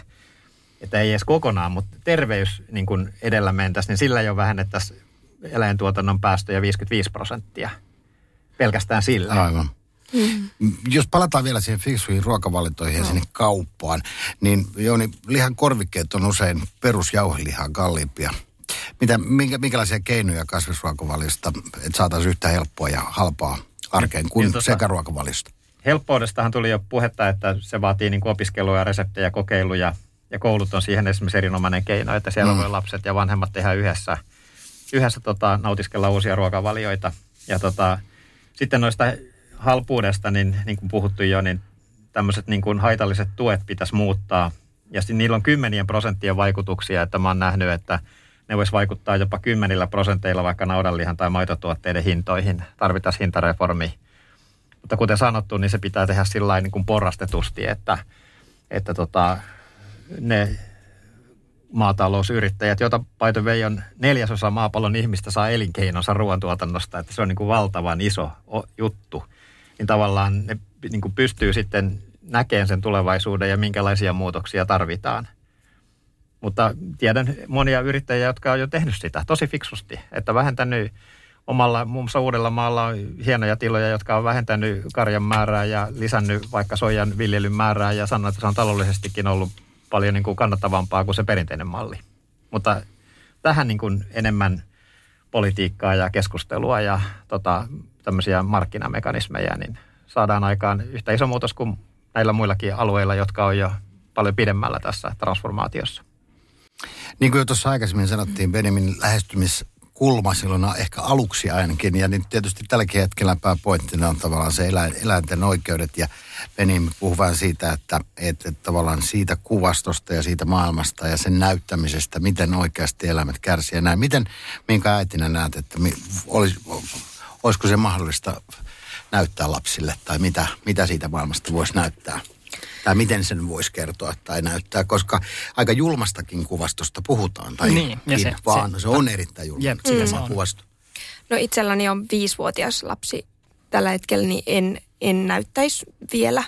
Speaker 3: että ei edes kokonaan, mutta terveys niin kuin edellä mentäisiin, niin sillä jo vähennettäisiin eläintuotannon päästöjä 55 prosenttia. Pelkästään sillä.
Speaker 2: Aivan. Mm. Jos palataan vielä siihen fiksuihin ruokavalintoihin ja sinne kauppaan, niin Jouni, lihan korvikkeet on usein perusjauhelihaa kalliimpia. Mitä, minkä, minkälaisia keinoja kasvisruokavaliosta, että saataisiin yhtä helppoa ja halpaa arkeen kuin niin, sekaruokavaliosta?
Speaker 3: Helppoudestahan tuli jo puhetta, että se vaatii niin opiskelua, reseptejä, kokeiluja ja koulut on siihen esimerkiksi erinomainen keino, että siellä mm. voi lapset ja vanhemmat tehdä yhdessä, yhdessä tota, nautiskella uusia ruokavalioita. Ja tota, sitten noista halpuudesta, niin, niin kuin puhuttu jo, niin tämmöiset niin kuin haitalliset tuet pitäisi muuttaa. Ja niillä on kymmenien prosenttien vaikutuksia, että mä oon nähnyt, että ne vois vaikuttaa jopa kymmenillä prosenteilla vaikka naudanlihan tai maitotuotteiden hintoihin. Tarvitaan hintareformi. Mutta kuten sanottu, niin se pitää tehdä sillä niin kuin porrastetusti, että, että tota, ne maatalousyrittäjät, joita Paito Vei on neljäsosa maapallon ihmistä saa elinkeinonsa ruoantuotannosta, että se on niin kuin valtavan iso juttu, niin tavallaan ne niin kuin pystyy sitten näkemään sen tulevaisuuden ja minkälaisia muutoksia tarvitaan. Mutta tiedän monia yrittäjiä, jotka on jo tehnyt sitä tosi fiksusti, että vähentänyt omalla, muun muassa Uudellamaalla on hienoja tiloja, jotka on vähentänyt karjan määrää ja lisännyt vaikka soijan viljelyn määrää ja sanonut, että se on taloudellisestikin ollut paljon niin kuin kannattavampaa kuin se perinteinen malli. Mutta tähän niin kuin enemmän politiikkaa ja keskustelua ja tota, tämmöisiä markkinamekanismeja, niin saadaan aikaan yhtä iso muutos kuin näillä muillakin alueilla, jotka on jo paljon pidemmällä tässä transformaatiossa.
Speaker 2: Niin kuin jo tuossa aikaisemmin sanottiin, Benjamin lähestymis kulma silloin ehkä aluksi ainakin. Ja niin tietysti tälläkin hetkellä pääpointtina on tavallaan se eläin, eläinten oikeudet. Ja Benim puhuu vähän siitä, että, että, tavallaan siitä kuvastosta ja siitä maailmasta ja sen näyttämisestä, miten oikeasti eläimet kärsii ja näin. Miten, minkä äitinä näet, että olisi, olisiko se mahdollista näyttää lapsille tai mitä, mitä siitä maailmasta voisi näyttää? tai miten sen voisi kertoa tai näyttää, koska aika julmastakin kuvastosta puhutaan. Tai niin, ja se, vaan se, se on erittäin julma jep, mm. kuvasto.
Speaker 4: No itselläni on viisivuotias lapsi tällä hetkellä, niin en, en näyttäisi vielä,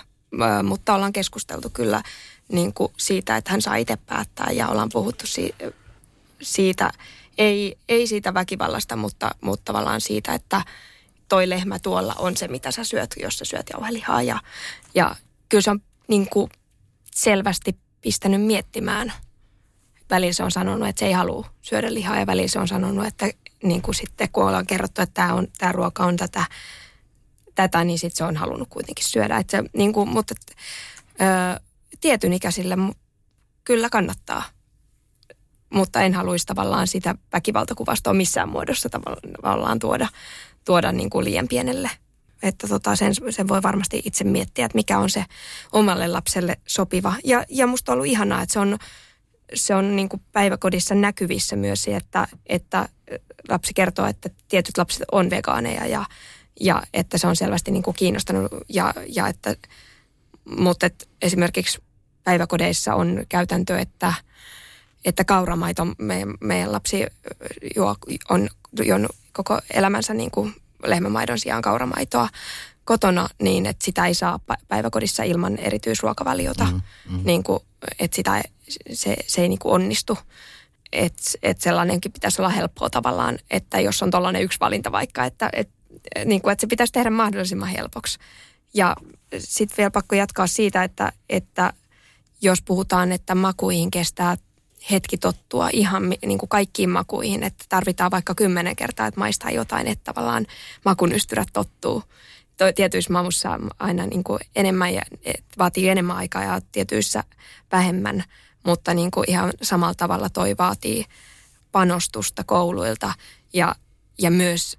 Speaker 4: mutta ollaan keskusteltu kyllä niin kuin siitä, että hän saa itse päättää ja ollaan puhuttu si- siitä, ei, ei siitä väkivallasta, mutta, mutta tavallaan siitä, että toi lehmä tuolla on se, mitä sä syöt, jos sä syöt jauhelihaa. Ja, ja kyllä se on niin kuin selvästi pistänyt miettimään. Välillä se on sanonut, että se ei halua syödä lihaa ja välillä se on sanonut, että niin kuin sitten kun ollaan kerrottu, että tämä, on, tämä ruoka on tätä, tätä niin sitten se on halunnut kuitenkin syödä. Että se, niin kuin, mutta ö, tietyn ikäisille kyllä kannattaa, mutta en haluaisi tavallaan sitä väkivaltakuvastoa missään muodossa tavallaan tuoda, tuoda niin kuin liian pienelle että tota, sen, sen voi varmasti itse miettiä, että mikä on se omalle lapselle sopiva. Ja, ja musta on ollut ihanaa, että se on, se on niin kuin päiväkodissa näkyvissä myös että, että lapsi kertoo, että tietyt lapset on vegaaneja ja, ja että se on selvästi niin kuin kiinnostanut. Ja, ja että, mutta että esimerkiksi päiväkodeissa on käytäntö, että, että kauramaito meidän, meidän lapsi juo, on juonut koko elämänsä niin kuin lehmämaidon sijaan kauramaitoa kotona niin, että sitä ei saa päiväkodissa ilman erityisruokavaliota. Mm, mm. Niin kuin, että sitä, se, se ei niin kuin onnistu. Että et sellainenkin pitäisi olla helppoa tavallaan, että jos on tuollainen yksi valinta vaikka, että et, niin kuin, että se pitäisi tehdä mahdollisimman helpoksi. Ja sitten vielä pakko jatkaa siitä, että, että jos puhutaan, että makuihin kestää hetki tottua ihan niin kuin kaikkiin makuihin, että tarvitaan vaikka kymmenen kertaa, että maistaa jotain, että tavallaan makunystyrät tottuu. Tietyissä mamussa aina niin kuin enemmän ja vaatii enemmän aikaa ja tietyissä vähemmän, mutta niin kuin ihan samalla tavalla toi vaatii panostusta kouluilta ja, ja myös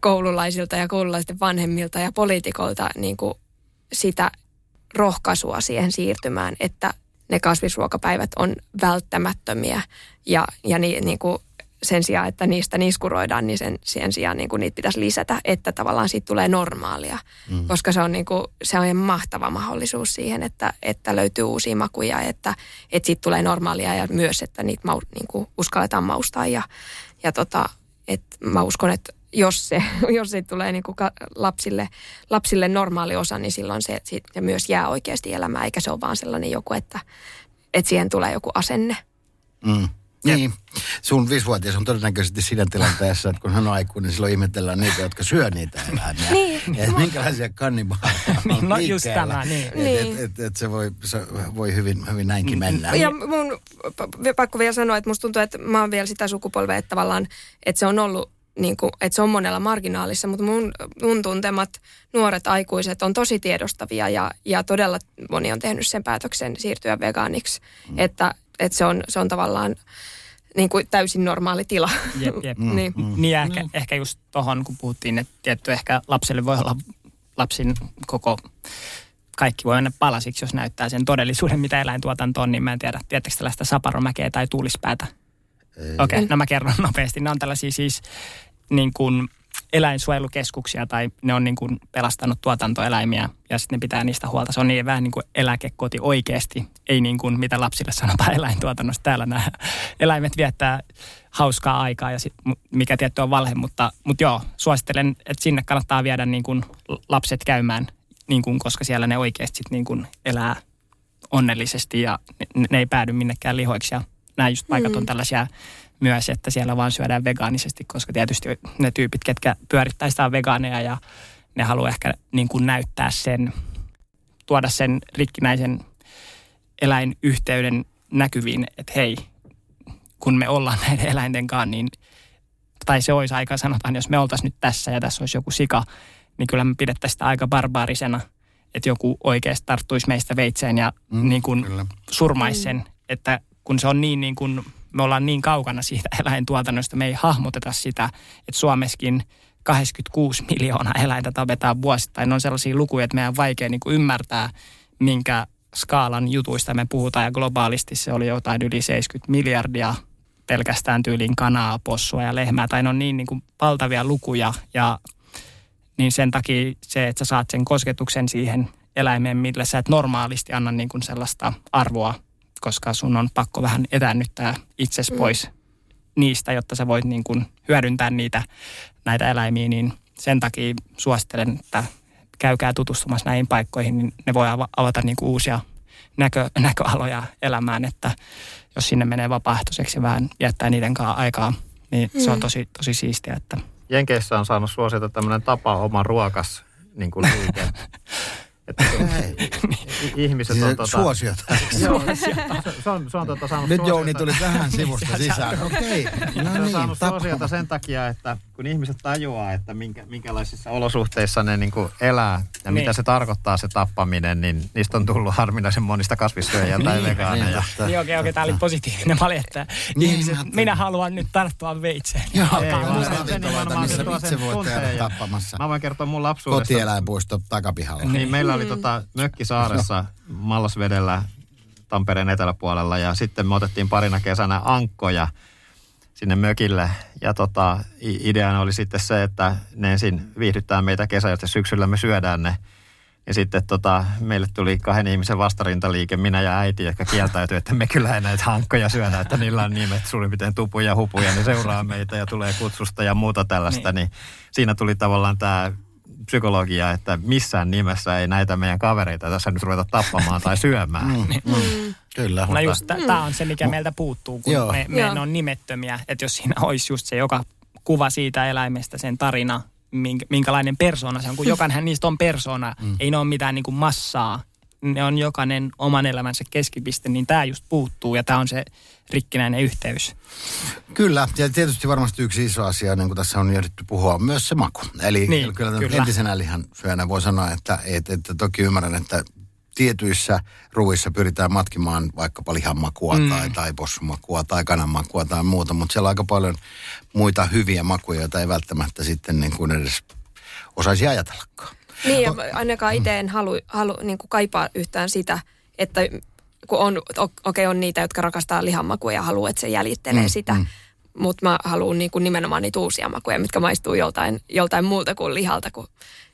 Speaker 4: koululaisilta ja koululaisten vanhemmilta ja poliitikolta niin kuin sitä rohkaisua siihen siirtymään, että ne kasvisruokapäivät on välttämättömiä ja, ja ni, niin kuin sen sijaan, että niistä niskuroidaan, niin sen, sen sijaan niin kuin niitä pitäisi lisätä, että tavallaan siitä tulee normaalia. Mm. Koska se on, niin kuin, se on mahtava mahdollisuus siihen, että, että löytyy uusia makuja, että, että siitä tulee normaalia ja myös, että niitä mau, niin kuin uskalletaan maustaa. Ja, ja tota, että mä uskon, että jos se, jos se tulee niin kuin lapsille, lapsille normaali osa, niin silloin se, se myös jää oikeasti elämään, eikä se ole vaan sellainen joku, että, että siihen tulee joku asenne.
Speaker 2: Mm. Niin, sun viisivuotias on todennäköisesti siinä tilanteessa, että kun hän on aikuinen, niin silloin ihmetellään niitä, jotka syö niitä eläimiä.
Speaker 4: Niin.
Speaker 2: Et minkälaisia kannibaaleja on
Speaker 5: No just tämä, niin.
Speaker 2: Et,
Speaker 4: Niin.
Speaker 2: et, et, et se, voi, se voi hyvin, hyvin näinkin mennä.
Speaker 4: Ja mun pakko vielä sanoa, että musta tuntuu, että mä oon vielä sitä sukupolvea, että tavallaan, että se on ollut niin kuin, että se on monella marginaalissa, mutta mun, mun tuntemat nuoret aikuiset on tosi tiedostavia ja, ja todella moni on tehnyt sen päätöksen siirtyä vegaaniksi, mm. että, että se, on, se on tavallaan niin kuin täysin normaali tila.
Speaker 5: Jep, jep.
Speaker 2: Mm,
Speaker 4: niin.
Speaker 5: Niin ja ehkä, ehkä just tohon, kun puhuttiin, että tietty ehkä lapselle voi olla lapsin koko kaikki voi mennä palasiksi, jos näyttää sen todellisuuden, mitä eläintuotanto on, niin mä en tiedä, tiedättekö tällaista saparomäkeä tai tuulispäätä? Okei, okay, no mä kerron nopeasti. Ne on tällaisia siis niin kuin eläinsuojelukeskuksia tai ne on niin kuin pelastanut tuotantoeläimiä ja sitten ne pitää niistä huolta. Se on niin vähän niin kuin eläkekoti oikeasti, ei niin kuin mitä lapsille sanotaan eläintuotannosta. Täällä nämä eläimet viettää hauskaa aikaa ja sit, mikä tietty on valhe, mutta, mutta joo, suosittelen, että sinne kannattaa viedä niin kuin lapset käymään, niin kuin, koska siellä ne oikeasti sit niin kuin elää onnellisesti ja ne, ne ei päädy minnekään lihoiksi ja nämä just paikat on tällaisia myös, että siellä vaan syödään vegaanisesti, koska tietysti ne tyypit, ketkä pyörittää sitä vegaaneja ja ne haluaa ehkä niin kuin näyttää sen, tuoda sen rikkinäisen eläinyhteyden näkyviin, että hei, kun me ollaan näiden eläinten kanssa, niin tai se olisi aika, sanotaan, jos me oltaisiin nyt tässä ja tässä olisi joku sika, niin kyllä me pidettäisiin sitä aika barbaarisena, että joku oikeasti tarttuisi meistä veitseen ja
Speaker 2: Mm,
Speaker 5: niin kuin surmaisi sen, että kun se on niin, niin kuin, me ollaan niin kaukana siitä eläintuotannosta, me ei hahmoteta sitä, että Suomessakin 86 miljoonaa eläintä tapetaan vuosittain. Ne on sellaisia lukuja, että meidän on vaikea niin kuin ymmärtää, minkä skaalan jutuista me puhutaan. Ja globaalisti se oli jotain yli 70 miljardia pelkästään tyyliin kanaa, possua ja lehmää. Tai ne on niin, niin kuin valtavia lukuja ja niin sen takia se, että sä saat sen kosketuksen siihen eläimeen, millä sä et normaalisti anna niin kuin sellaista arvoa, koska sun on pakko vähän etäännyttää itsesi pois niistä, jotta sä voit niin kuin hyödyntää niitä, näitä eläimiä, niin sen takia suosittelen, että käykää tutustumassa näihin paikkoihin, niin ne voi ava- avata niin kuin uusia näkö, näköaloja elämään, että jos sinne menee vapaaehtoiseksi ja vähän jättää niiden kanssa aikaa, niin se on tosi, tosi siistiä, että
Speaker 3: Jenkeissä on saanut suosita tämmöinen tapa oma ruokas niin kuin liike. että ihmiset
Speaker 2: siis
Speaker 3: on
Speaker 2: se
Speaker 3: tota...
Speaker 2: suosiota.
Speaker 3: Joo, se, se on, se on tota saanut
Speaker 2: Nyt Jouni tuli vähän sivusta sisään. Okei,
Speaker 3: Se
Speaker 2: no
Speaker 3: on
Speaker 2: niin,
Speaker 3: saanut
Speaker 2: tappama.
Speaker 3: suosiota sen takia, että kun ihmiset tajuaa, että minkä, minkälaisissa olosuhteissa ne niin kuin elää ja
Speaker 5: Niin.
Speaker 3: mitä se tarkoittaa se tappaminen, niin niistä on tullut harvinaisen monista kasvissyöjä tai
Speaker 2: Niin,
Speaker 3: vegaaneja.
Speaker 2: totta.
Speaker 5: Niin okei, okei, tämä oli positiivinen malli, että
Speaker 2: Niin,
Speaker 5: ihmiset,
Speaker 2: ajattelin.
Speaker 5: minä haluan nyt tarttua veitseen.
Speaker 2: Joo,
Speaker 3: Ei,
Speaker 2: tämä
Speaker 3: vaan
Speaker 2: on
Speaker 3: se- se
Speaker 2: ravintoloita, missä itse voi käydä tappamassa.
Speaker 3: Mä voin kertoa mun lapsuudesta.
Speaker 2: Kotieläinpuisto takapihalla.
Speaker 3: Niin, meillä oli tota Mökkisaaressa Mallasvedellä Tampereen eteläpuolella ja sitten me otettiin parina kesänä ankkoja sinne mökille. Ja tota, ideana oli sitten se, että ne ensin viihdyttää meitä kesä, ja syksyllä me syödään ne. Ja sitten tota, meille tuli kahden ihmisen vastarintaliike, minä ja äiti, jotka kieltäytyi, että me kyllä ei näitä hankkoja syödä, että niillä on nimet suurin piirtein tupuja ja hupuja, ne seuraa meitä ja tulee kutsusta ja muuta tällaista. Niin. niin siinä tuli tavallaan tämä psykologia, että missään nimessä ei näitä meidän kavereita tässä nyt ruveta tappamaan tai syömään.
Speaker 2: Mm, mm, kyllä.
Speaker 5: No just tämä on se, mikä meiltä puuttuu, kun
Speaker 2: Joo.
Speaker 5: me, me
Speaker 4: Joo.
Speaker 5: on nimettömiä. Että jos siinä olisi just se joka kuva siitä eläimestä, sen tarina, minkä, minkälainen persona se on, kun jokainen niistä on persona, mm. ei ne ole mitään niin kuin massaa. Ne on jokainen oman elämänsä keskipiste, niin tämä just puuttuu ja tämä on se rikkinäinen yhteys.
Speaker 2: Kyllä, ja tietysti varmasti yksi iso asia, niin kuin tässä on ehditty puhua, on myös se maku. Eli
Speaker 5: Niin,
Speaker 2: kyllä,
Speaker 5: kyllä.
Speaker 2: entisenä lihan syönä voi sanoa, että, että, että toki ymmärrän, että tietyissä ruuissa pyritään matkimaan vaikkapa lihanmakua mm. tai, tai possumakua tai kananmakua tai muuta, mutta siellä on aika paljon muita hyviä makuja, joita ei välttämättä sitten niin kuin edes osaisi ajatellakaan.
Speaker 4: Niin, ja ainakaan itse en halu, halu niin kuin kaipaa yhtään sitä, että kun on, okei okay, on niitä, jotka rakastaa lihanmakua ja haluaa, että se jäljittelee mm, sitä, mm. mutta mä haluan niin kuin nimenomaan niitä uusia makuja, mitkä maistuu joltain, joltain muulta kuin lihalta, kun,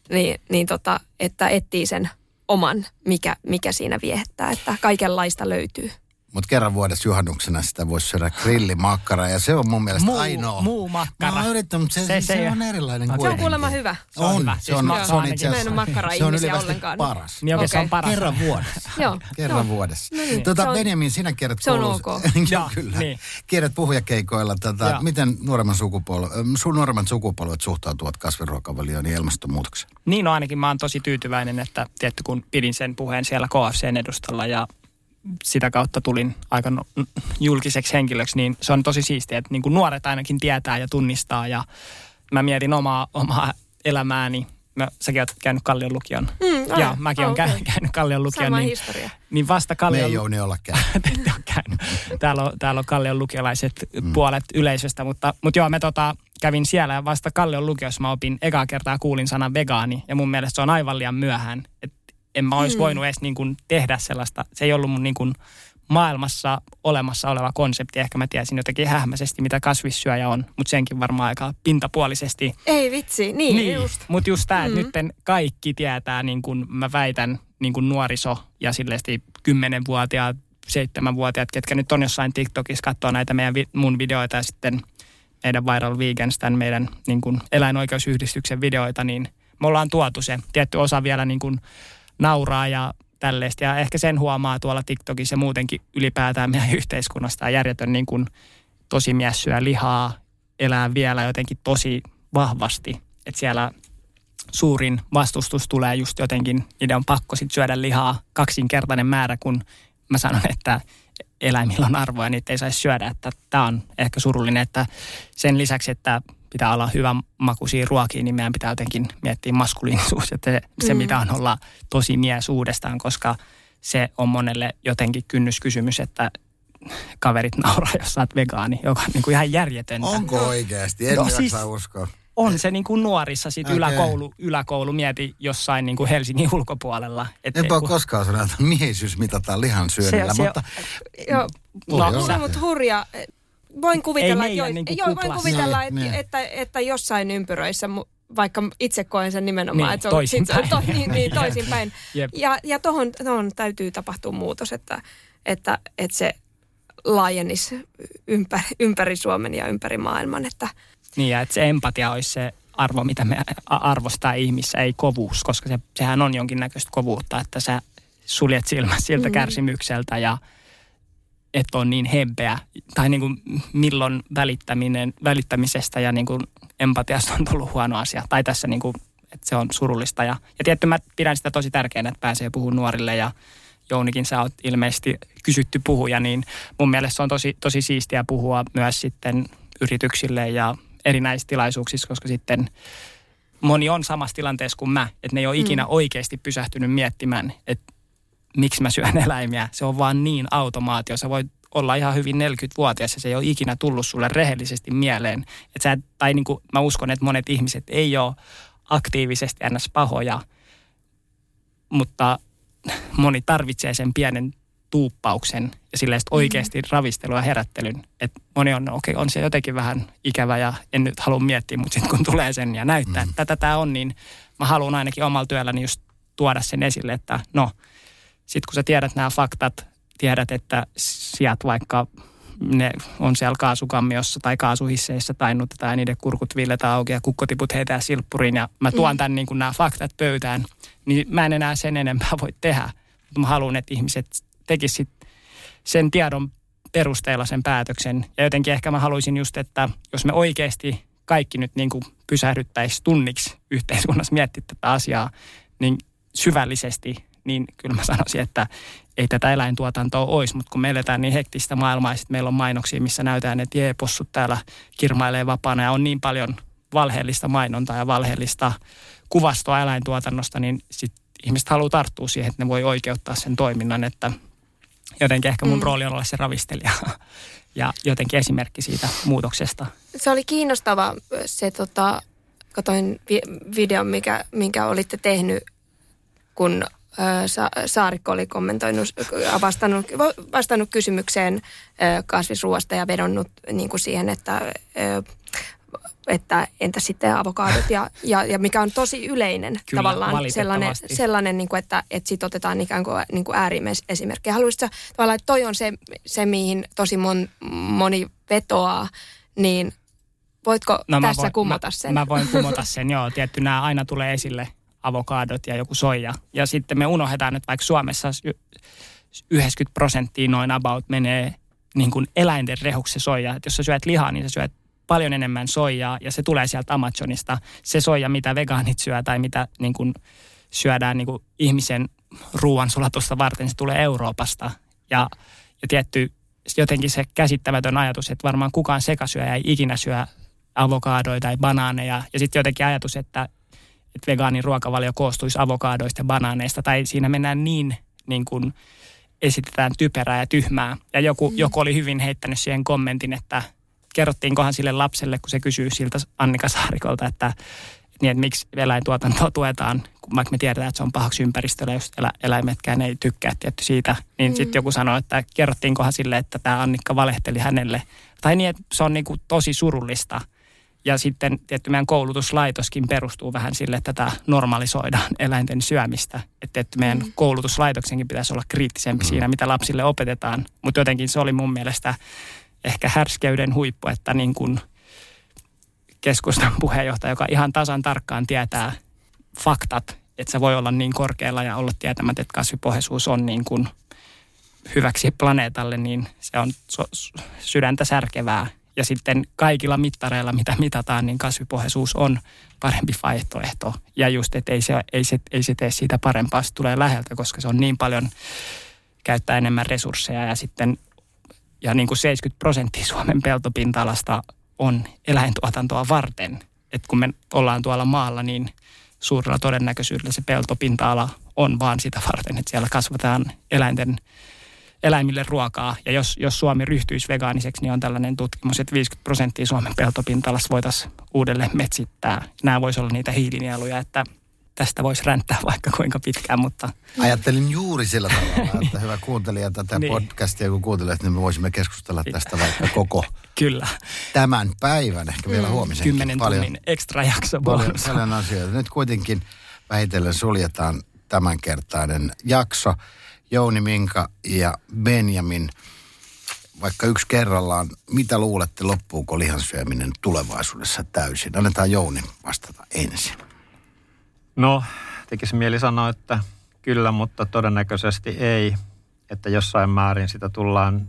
Speaker 4: niin, niin tota, että etsii sen oman, mikä, mikä siinä viehättää, että kaikenlaista löytyy.
Speaker 2: Mutta kerran vuodessa juhannuksena sitä voisi syödä grillimakkara ja se on mun mielestä
Speaker 5: Muu,
Speaker 2: ainoa.
Speaker 5: muu makkara.
Speaker 2: Mä oon yrittänyt, mutta se, se,
Speaker 5: Se-
Speaker 2: se, on
Speaker 5: ole-
Speaker 2: erilainen kuin
Speaker 4: Se on kuulemma hyvä.
Speaker 5: Se on
Speaker 2: on,
Speaker 5: hyvä.
Speaker 2: se
Speaker 5: Siis
Speaker 2: on, se on itse
Speaker 4: Mä en
Speaker 2: asiassa,
Speaker 4: ole makkara-ihmisiä
Speaker 2: se on ylivästi
Speaker 4: ollenkaan.
Speaker 2: paras.
Speaker 5: Niin oikein se on
Speaker 4: Okei.
Speaker 5: paras.
Speaker 2: Kerran vuodessa.
Speaker 4: Joo.
Speaker 2: Kerran
Speaker 4: joo.
Speaker 2: vuodessa.
Speaker 4: No niin,
Speaker 2: tota,
Speaker 4: se on-
Speaker 2: Benjamin, sinä kierrät
Speaker 4: se on ok.
Speaker 2: Joo, kyllä.
Speaker 5: niin.
Speaker 2: Kierrät puhujakeikoilla. Tota, miten nuoremman sukupolv, sun nuoremmat sukupolvet suhtautuvat kasviruokavalioon ja ilmastonmuutokseen?
Speaker 5: Niin no ainakin mä oon tosi tyytyväinen, että tietty kun pidin sen puheen siellä KFCn edustalla ja sitä kautta tulin aika no- julkiseksi henkilöksi, niin se on tosi siistiä, että niin kuin nuoret ainakin tietää ja tunnistaa ja mä mietin omaa, omaa elämääni. Mä, säkin oot käynyt Kallion lukion.
Speaker 4: Mm, ai,
Speaker 5: Joo, mäkin
Speaker 4: oh,
Speaker 5: oon
Speaker 4: okei.
Speaker 5: käynyt, Kallion lukion.
Speaker 4: Sama
Speaker 5: niin,
Speaker 4: historia.
Speaker 5: niin vasta
Speaker 2: Me
Speaker 5: Kallion...
Speaker 2: ei Jouni olla käynyt.
Speaker 5: Ole käynyt. Täällä on, täällä on Kallion lukiolaiset mm. puolet yleisöstä, mutta, mutta joo, me tota, kävin siellä ja vasta Kallion lukiossa mä opin ekaa kertaa kuulin sanan vegaani ja mun mielestä se on aivan liian myöhään. Et en mä olisi mm. voinut edes niin kuin tehdä sellaista, se ei ollut mun niin kuin maailmassa olemassa oleva konsepti. Ehkä mä tiesin jotenkin hähmäisesti, mitä kasvissyöjä on, mutta senkin varmaan aika pintapuolisesti.
Speaker 4: Ei vitsi, niin,
Speaker 5: Niin,
Speaker 4: just.
Speaker 5: mutta just tämä, että
Speaker 4: Mm.
Speaker 5: nytten kaikki tietää, niin kuin mä väitän, niin kuin nuoriso ja silleesti kymmenenvuotiaat, seitsemänvuotiaat, ketkä nyt on jossain TikTokissa katsoo näitä meidän, mun videoita ja sitten meidän Viral Vegans, tämän meidän niin kuin eläinoikeusyhdistyksen videoita, niin me ollaan tuotu se. Tietty osa vielä niin kuin nauraa ja tällaista. Ja ehkä sen huomaa tuolla TikTokissa ja muutenkin ylipäätään meidän yhteiskunnasta. Tämä järjetön niin kuin tosi mies syö lihaa, elää vielä jotenkin tosi vahvasti. Että siellä suurin vastustus tulee just jotenkin, niiden on pakko sit syödä lihaa kaksinkertainen määrä, kun mä sanon, että eläimillä on arvoa ja niitä ei saisi syödä. Että tämä on ehkä surullinen, että sen lisäksi, että pitää olla hyvän makuisia ruokia, niin meidän pitää jotenkin miettiä maskuliinisuus, että se, se
Speaker 4: Mm.
Speaker 5: mitä on olla tosi mies uudestaan, koska se on monelle jotenkin kynnyskysymys, että kaverit nauraa, jos sä oot vegaani, joka on niin kuin ihan järjetöntä.
Speaker 2: Onko oikeasti? En
Speaker 5: No
Speaker 2: no,
Speaker 5: siis-
Speaker 2: uskoa.
Speaker 5: On se niin kuin nuorissa sit
Speaker 2: Okei.
Speaker 5: yläkoulu, yläkoulu, mieti jossain niin kuin Helsingin ulkopuolella. Et
Speaker 2: Enpä ole
Speaker 5: kun-
Speaker 2: koskaan sanonut, että miehisyys mitataan lihan syönnillä,
Speaker 5: Se- se-
Speaker 2: mutta
Speaker 4: Joo,
Speaker 2: Voi
Speaker 5: No,
Speaker 4: se mut hurja. Voin kuvitella,
Speaker 5: Ei
Speaker 4: että, jo,
Speaker 5: meidän niinku
Speaker 4: joo, voin
Speaker 5: kuplassa.
Speaker 4: kuvitella
Speaker 2: Niin,
Speaker 4: että,
Speaker 2: niin.
Speaker 4: että, että, jossain ympyröissä, vaikka itse koen sen nimenomaan,
Speaker 5: Niin,
Speaker 4: että se on
Speaker 5: toisinpäin.
Speaker 4: to, niin, niin, toisinpäin.
Speaker 5: Jep.
Speaker 4: Ja, ja tohon, tohon täytyy tapahtua muutos, että, että, että se laajenisi ympäri, ympäri Suomen ja ympäri maailman. Että,
Speaker 5: Niin, ja että se empatia olisi se arvo, mitä me arvostaa ihmissä, ei kovuus, koska se, sehän on jonkinnäköistä kovuutta, että sä suljet silmä siltä
Speaker 4: Mm.
Speaker 5: kärsimykseltä ja et on niin hempeä. Tai niin kuin milloin välittäminen, välittämisestä ja niin kuin empatiasta on tullut huono asia. Tai tässä niin kuin, että se on surullista. Ja, ja tietty mä pidän sitä tosi tärkeänä, että pääsee puhumaan nuorille ja Jounikin sä oot ilmeisesti kysytty puhuja, niin mun mielestä se on tosi, tosi siistiä puhua myös sitten yrityksille ja erinäisissä tilaisuuksissa, koska sitten moni on samassa tilanteessa kuin mä, että ne ei ole ikinä oikeasti pysähtynyt miettimään, että miksi mä syön eläimiä. Se on vaan niin automaatio. Sä voit olla ihan hyvin 40-vuotias ja se ei ole ikinä tullut sulle rehellisesti mieleen. Et sä, tai niin kuin mä uskon, että monet ihmiset ei ole aktiivisesti ns. pahoja, mutta moni tarvitsee sen pienen tuuppauksen ja silleen sit oikeasti ravistelun ja herättelyn. Että moni on, okei, okay, on se jotenkin vähän ikävä ja en nyt halua miettiä, mutta sitten kun tulee sen ja näyttää, että tätä tämä on, niin mä haluan ainakin omalla työlläni just tuoda sen esille, että no, sitten kun sä tiedät nämä faktat, tiedät, että sieltä vaikka ne on siellä kaasukammiossa tai kaasuhisseissä tainnutetaan ja niiden kurkut villetään auki ja kukkotiput heitää silppuriin ja mä tuon tämän niin kuin nämä faktat pöytään, niin mä en enää sen enempää voi tehdä. Mutta mä haluan, että ihmiset tekisivät sen tiedon perusteella sen päätöksen. Ja jotenkin ehkä mä haluaisin just, että jos me oikeasti kaikki nyt niin kuin pysähdyttäisiin tunniksi yhteiskunnassa miettiä tätä asiaa, niin syvällisesti, niin kyllä mä sanoisin, että ei tätä eläintuotantoa olisi, mutta kun me eletään niin hektistä maailmaa ja sitten meillä on mainoksia, missä näytetään, että jee, possut täällä kirmailee vapaana ja on niin paljon valheellista mainontaa ja valheellista kuvastoa eläintuotannosta, niin sitten ihmiset haluaa tarttua siihen, että ne voi oikeuttaa sen toiminnan, että jotenkin ehkä mun
Speaker 4: Mm.
Speaker 5: rooli on olla se ravistelija ja jotenkin esimerkki siitä muutoksesta.
Speaker 4: se oli kiinnostava se, tota, katoin vi- videon, mikä, minkä olitte tehnyt, kun Sa- Saarikko oli kommentoinut, vastannut, vastannut kysymykseen kasvisruoasta ja vedonnut niin kuin siihen, että että entä sitten avokadot ja, ja, ja mikä on tosi yleinen
Speaker 5: Kyllä,
Speaker 4: tavallaan sellainen, sellainen niin kuin, että, että sit otetaan ikään kuin, niin kuin ääriesimerkkejä. Haluaisitko tavallaan, että toi on se, se mihin tosi mon, moni vetoaa, niin voitko no, tässä voin, kumota sen?
Speaker 5: Mä, mä voin kumota sen, joo. Tietty nämä aina tulee esille avokadot ja joku soija. Ja sitten me unohdetaan, että vaikka Suomessa 90 prosenttia noin about menee niin kuin eläinten rehuksi soija. Että jos sä syöt lihaa, niin sä syöt paljon enemmän soijaa ja se tulee sieltä Amazonista. Se soija, mitä vegaanit syö tai mitä niin kuin syödään niin kuin ihmisen ruoansulatusta varten, se tulee Euroopasta. Ja, ja tietty jotenkin se käsittämätön ajatus, että varmaan kukaan sekasyöjä ei ikinä syö avokadoja tai banaaneja. Ja sitten jotenkin ajatus, että, että vegaanin ruokavalio koostuisi avokaadoista ja banaaneista. Tai siinä mennään niin, niin kuin esitetään typerää ja tyhmää. Ja joku, mm. joku oli hyvin heittänyt siihen kommentin, että kerrottiinkohan sille lapselle, kun se kysyy siltä Annika Saarikolta, että, niin, että miksi eläintuotantoa tuetaan, kun vaikka me tiedetään, että se on pahaksi ympäristölle, jos elä, eläimetkään ei tykkää tietty siitä. Niin mm. sitten joku sanoi, että kerrottiinkohan sille, että tämä Annikka valehteli hänelle. Tai niin, että se on niin kuin tosi surullista. Ja sitten tietty meidän koulutuslaitoskin perustuu vähän sille, että tätä normalisoidaan eläinten syömistä. Että tietty meidän mm. koulutuslaitoksenkin pitäisi olla kriittisempi mm. siinä, mitä lapsille opetetaan. Mutta jotenkin se oli mun mielestä ehkä härskeyden huippu, että niin kuin keskustan puheenjohtaja, joka ihan tasan tarkkaan tietää faktat, että se voi olla niin korkealla ja olla tietämättä, että kasvipohjaisuus on niin kuin hyväksi planeetalle, niin se on sydäntä särkevää. Ja sitten kaikilla mittareilla, mitä mitataan, niin kasvipohjaisuus on parempi vaihtoehto. Ja just, että ei se, ei se, ei se tee siitä parempaa, se tulee läheltä, koska se on niin paljon käyttää enemmän resursseja ja sitten ja niin kuin 70 prosenttia Suomen peltopinta-alasta on eläintuotantoa varten. Että kun me ollaan tuolla maalla, niin suurella todennäköisyydellä se peltopinta-ala on vaan sitä varten, että siellä kasvataan eläinten, eläimille ruokaa. Ja jos, jos Suomi ryhtyisi vegaaniseksi, niin on tällainen tutkimus, että 50 prosenttia Suomen peltopinta-alasta voitaisiin uudelleen metsittää. Nämä voisi olla niitä hiilinieluja, että – tästä voisi ränttää vaikka kuinka pitkään, mutta...
Speaker 2: Ajattelin juuri sillä tavalla, että hyvä kuuntelija tätä niin. podcastia, kun kuuntelet, niin me voisimme keskustella tästä vaikka koko
Speaker 5: Kyllä.
Speaker 2: tämän päivän, ehkä vielä mm. huomisen.
Speaker 5: Kymmenen paljon, tunnin ekstra jakso
Speaker 2: paljon, paljon asioita. Nyt kuitenkin vähitellen suljetaan tämänkertainen jakso. Jouni, Minka ja Benjamin, vaikka yksi kerrallaan, mitä luulette, loppuuko lihansyöminen tulevaisuudessa täysin? Annetaan Jouni vastata ensin.
Speaker 3: No, tekisi mieli sanoa, että kyllä, mutta todennäköisesti ei. Että jossain määrin sitä tullaan,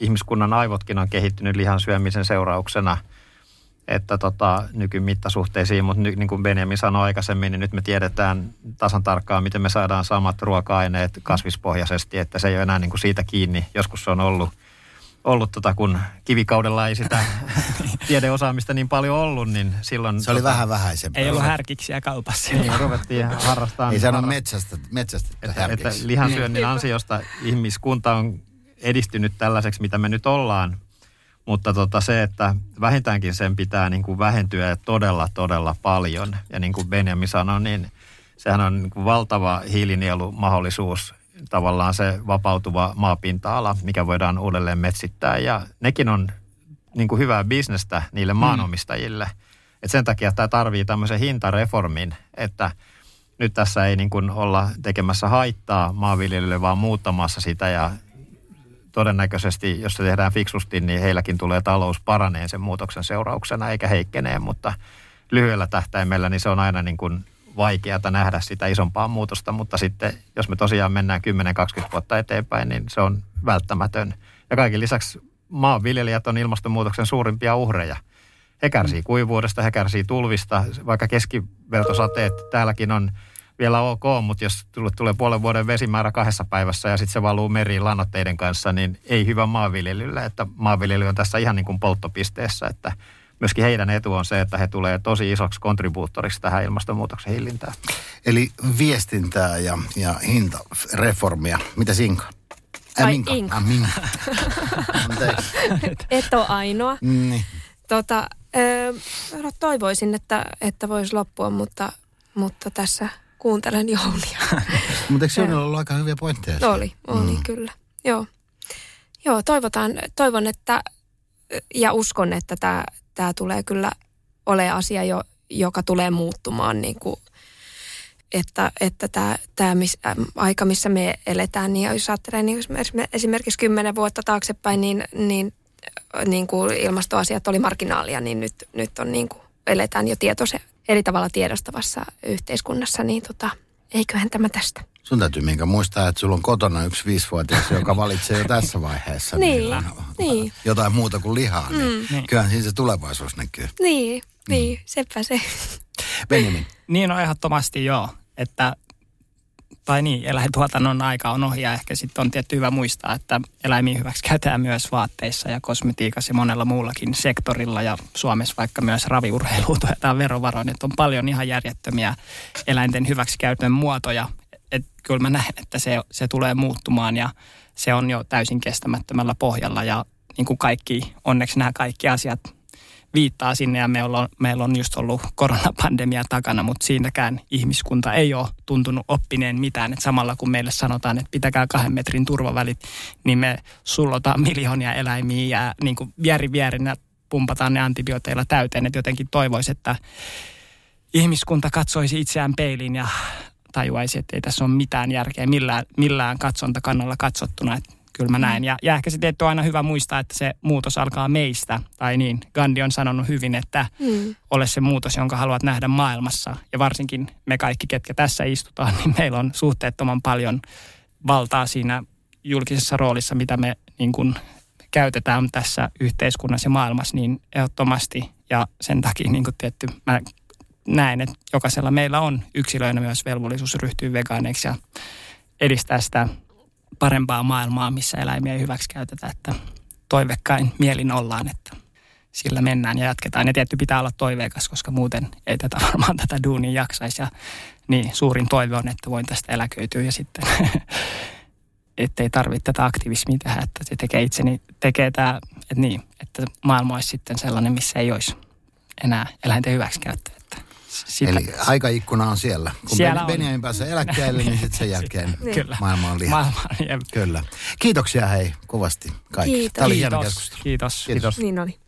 Speaker 3: ihmiskunnan aivotkin on kehittynyt lihan syömisen seurauksena, että tota, nykymittasuhteisiin, mutta niin kuin Benjamin sanoi aikaisemmin, niin nyt me tiedetään tasan tarkkaan, miten me saadaan samat ruoka-aineet kasvispohjaisesti, että se ei ole enää niin kuin siitä kiinni. Joskus se on ollut ollut, tota, kun kivikaudella ei sitä tiedeosaamista niin paljon ollut, niin silloin...
Speaker 2: Se oli tota, vähän vähäisempää.
Speaker 5: Ei ollut härkiksiä kaupassa.
Speaker 3: Niin, ruvettiin harrastamaan.
Speaker 2: Ei se ole metsästä, metsästä
Speaker 3: että, että lihansyönnin ansiosta ihmiskunta on edistynyt tällaiseksi, mitä me nyt ollaan. Mutta tota se, että vähintäänkin sen pitää niin kuin vähentyä todella, todella paljon. Ja niin kuin Benjamin sanoi, niin sehän on niin kuin valtava hiilinielumahdollisuus tavallaan se vapautuva maapinta-ala, mikä voidaan uudelleen metsittää. Ja nekin on niin kuin hyvää bisnestä niille mm. maanomistajille. Mm. Et sen takia tämä tarvii tämmöisen hintareformin, että nyt tässä ei niin kuin olla tekemässä haittaa maanviljelijöille, vaan muuttamassa sitä ja todennäköisesti, jos se tehdään fiksusti, niin heilläkin tulee talous paraneen sen muutoksen seurauksena eikä heikkenee, mutta lyhyellä tähtäimellä niin se on aina niin kuin vaikeata nähdä sitä isompaa muutosta, mutta sitten jos me tosiaan mennään 10-20 vuotta eteenpäin, niin se on välttämätön. Ja kaiken lisäksi maanviljelijät on ilmastonmuutoksen suurimpia uhreja. He kärsii kuivuudesta, he kärsii tulvista, vaikka keskivertosateet täälläkin on vielä ok, mutta jos tulee puolen vuoden vesimäärä kahdessa päivässä ja sitten se valuu meriin lannoitteiden kanssa, niin ei hyvä maanviljelylle, että maanviljely on tässä ihan niin kuin polttopisteessä, että myöskin heidän etu on se, että he tulee tosi isoksi kontribuuttoriksi tähän ilmastonmuutoksen hillintään.
Speaker 2: Eli viestintää ja, ja hintareformia. Mitä Sinka?
Speaker 4: Äh, Minka. Inka. Äh, minka. Et ole ainoa.
Speaker 2: Niin.
Speaker 4: Tota, no toivoisin, että, että voisi loppua, mutta, mutta tässä kuuntelen Jounia.
Speaker 2: mutta eikö Jounilla ollut aika hyviä pointteja?
Speaker 4: Oli, oli mm. kyllä. Joo. Joo, toivotaan, toivon, että ja uskon, että tämä, tämä tulee kyllä ole asia, jo, joka tulee muuttumaan niin kuin että, että tämä, tämä miss, äh, aika, missä me eletään, niin jos ajattelee niin esimerkiksi kymmenen vuotta taaksepäin, niin, niin, niin kuin ilmastoasiat oli marginaalia, niin nyt, nyt on niin kuin, eletään jo tietoisen, eri tavalla tiedostavassa yhteiskunnassa, niin tota, eiköhän tämä tästä.
Speaker 2: Sun täytyy minkä muistaa, että sulla on kotona yksi viisivuotias, joka valitsee jo tässä vaiheessa
Speaker 4: niin, niin, niin.
Speaker 2: jotain muuta kuin lihaa. Niin mm. Niin kyllähän siinä se tulevaisuus näkyy.
Speaker 4: Niin, niin, mm. sepä se.
Speaker 2: Benjamin.
Speaker 5: Niin on no, ehdottomasti joo että tai niin, eläintuotannon aika on ohi ja ehkä sitten on tietty hyvä muistaa, että eläimiä hyväksi käytetään myös vaatteissa ja kosmetiikassa ja monella muullakin sektorilla ja Suomessa vaikka myös raviurheiluun tuetaan verovaroin, että on paljon ihan järjettömiä eläinten hyväksikäytön muotoja. Et kyllä mä näen, että se, se tulee muuttumaan ja se on jo täysin kestämättömällä pohjalla ja niin kuin kaikki, onneksi nämä kaikki asiat viittaa sinne ja meillä on, meillä on just ollut koronapandemia takana, mutta siinäkään ihmiskunta ei ole tuntunut oppineen mitään. Et samalla kun meille sanotaan, että pitäkää kahden metrin turvavälit, niin me sullotaan miljoonia eläimiä ja niin kuin vieri vierinä pumpataan ne antibiooteilla täyteen. Että jotenkin toivoisi, että ihmiskunta katsoisi itseään peiliin ja tajuaisi, että ei tässä ole mitään järkeä millään, millään katsontakannalla katsottuna. Että kyllä mä näen. Ja, ja ehkä se tietty on aina hyvä muistaa, että se muutos alkaa meistä. Tai niin, Gandhi on sanonut hyvin, että mm. ole se muutos, jonka haluat nähdä maailmassa. Ja varsinkin me kaikki, ketkä tässä istutaan, niin meillä on suhteettoman paljon valtaa siinä julkisessa roolissa, mitä me niin kuin käytetään tässä yhteiskunnassa ja maailmassa, niin ehdottomasti. Ja sen takia niin kuin tietty, mä näen, että jokaisella meillä on yksilöinä myös velvollisuus ryhtyä vegaaneiksi ja edistää sitä parempaa maailmaa, missä eläimiä ei hyväksi käytetä, että toivekkain mielin ollaan, että sillä mennään ja jatketaan. Ja tietty pitää olla toiveikas, koska muuten ei tätä varmaan tätä duunia jaksaisi. Ja niin, suurin toive on, että voin tästä eläköityä ja sitten ettei tarvitse tätä aktivismia tehdä, että se tekee itseni, tekee tämä, että niin, että maailma olisi sitten sellainen, missä ei olisi enää eläinten hyväksikäyttöä.
Speaker 2: Sitä. Eli aikaikkuna on siellä. Kun siellä ben, on. Benjamin pääsee eläkkeelle, niin sitten sen jälkeen
Speaker 5: Kyllä.
Speaker 2: maailma on liha.
Speaker 5: Maailma,
Speaker 2: Kyllä. Kiitoksia hei kovasti kaikki.
Speaker 4: Kiitos.
Speaker 2: Tämä oli
Speaker 5: hieno
Speaker 2: keskustelu.
Speaker 5: Kiitos.
Speaker 2: Kiitos.
Speaker 4: Niin oli.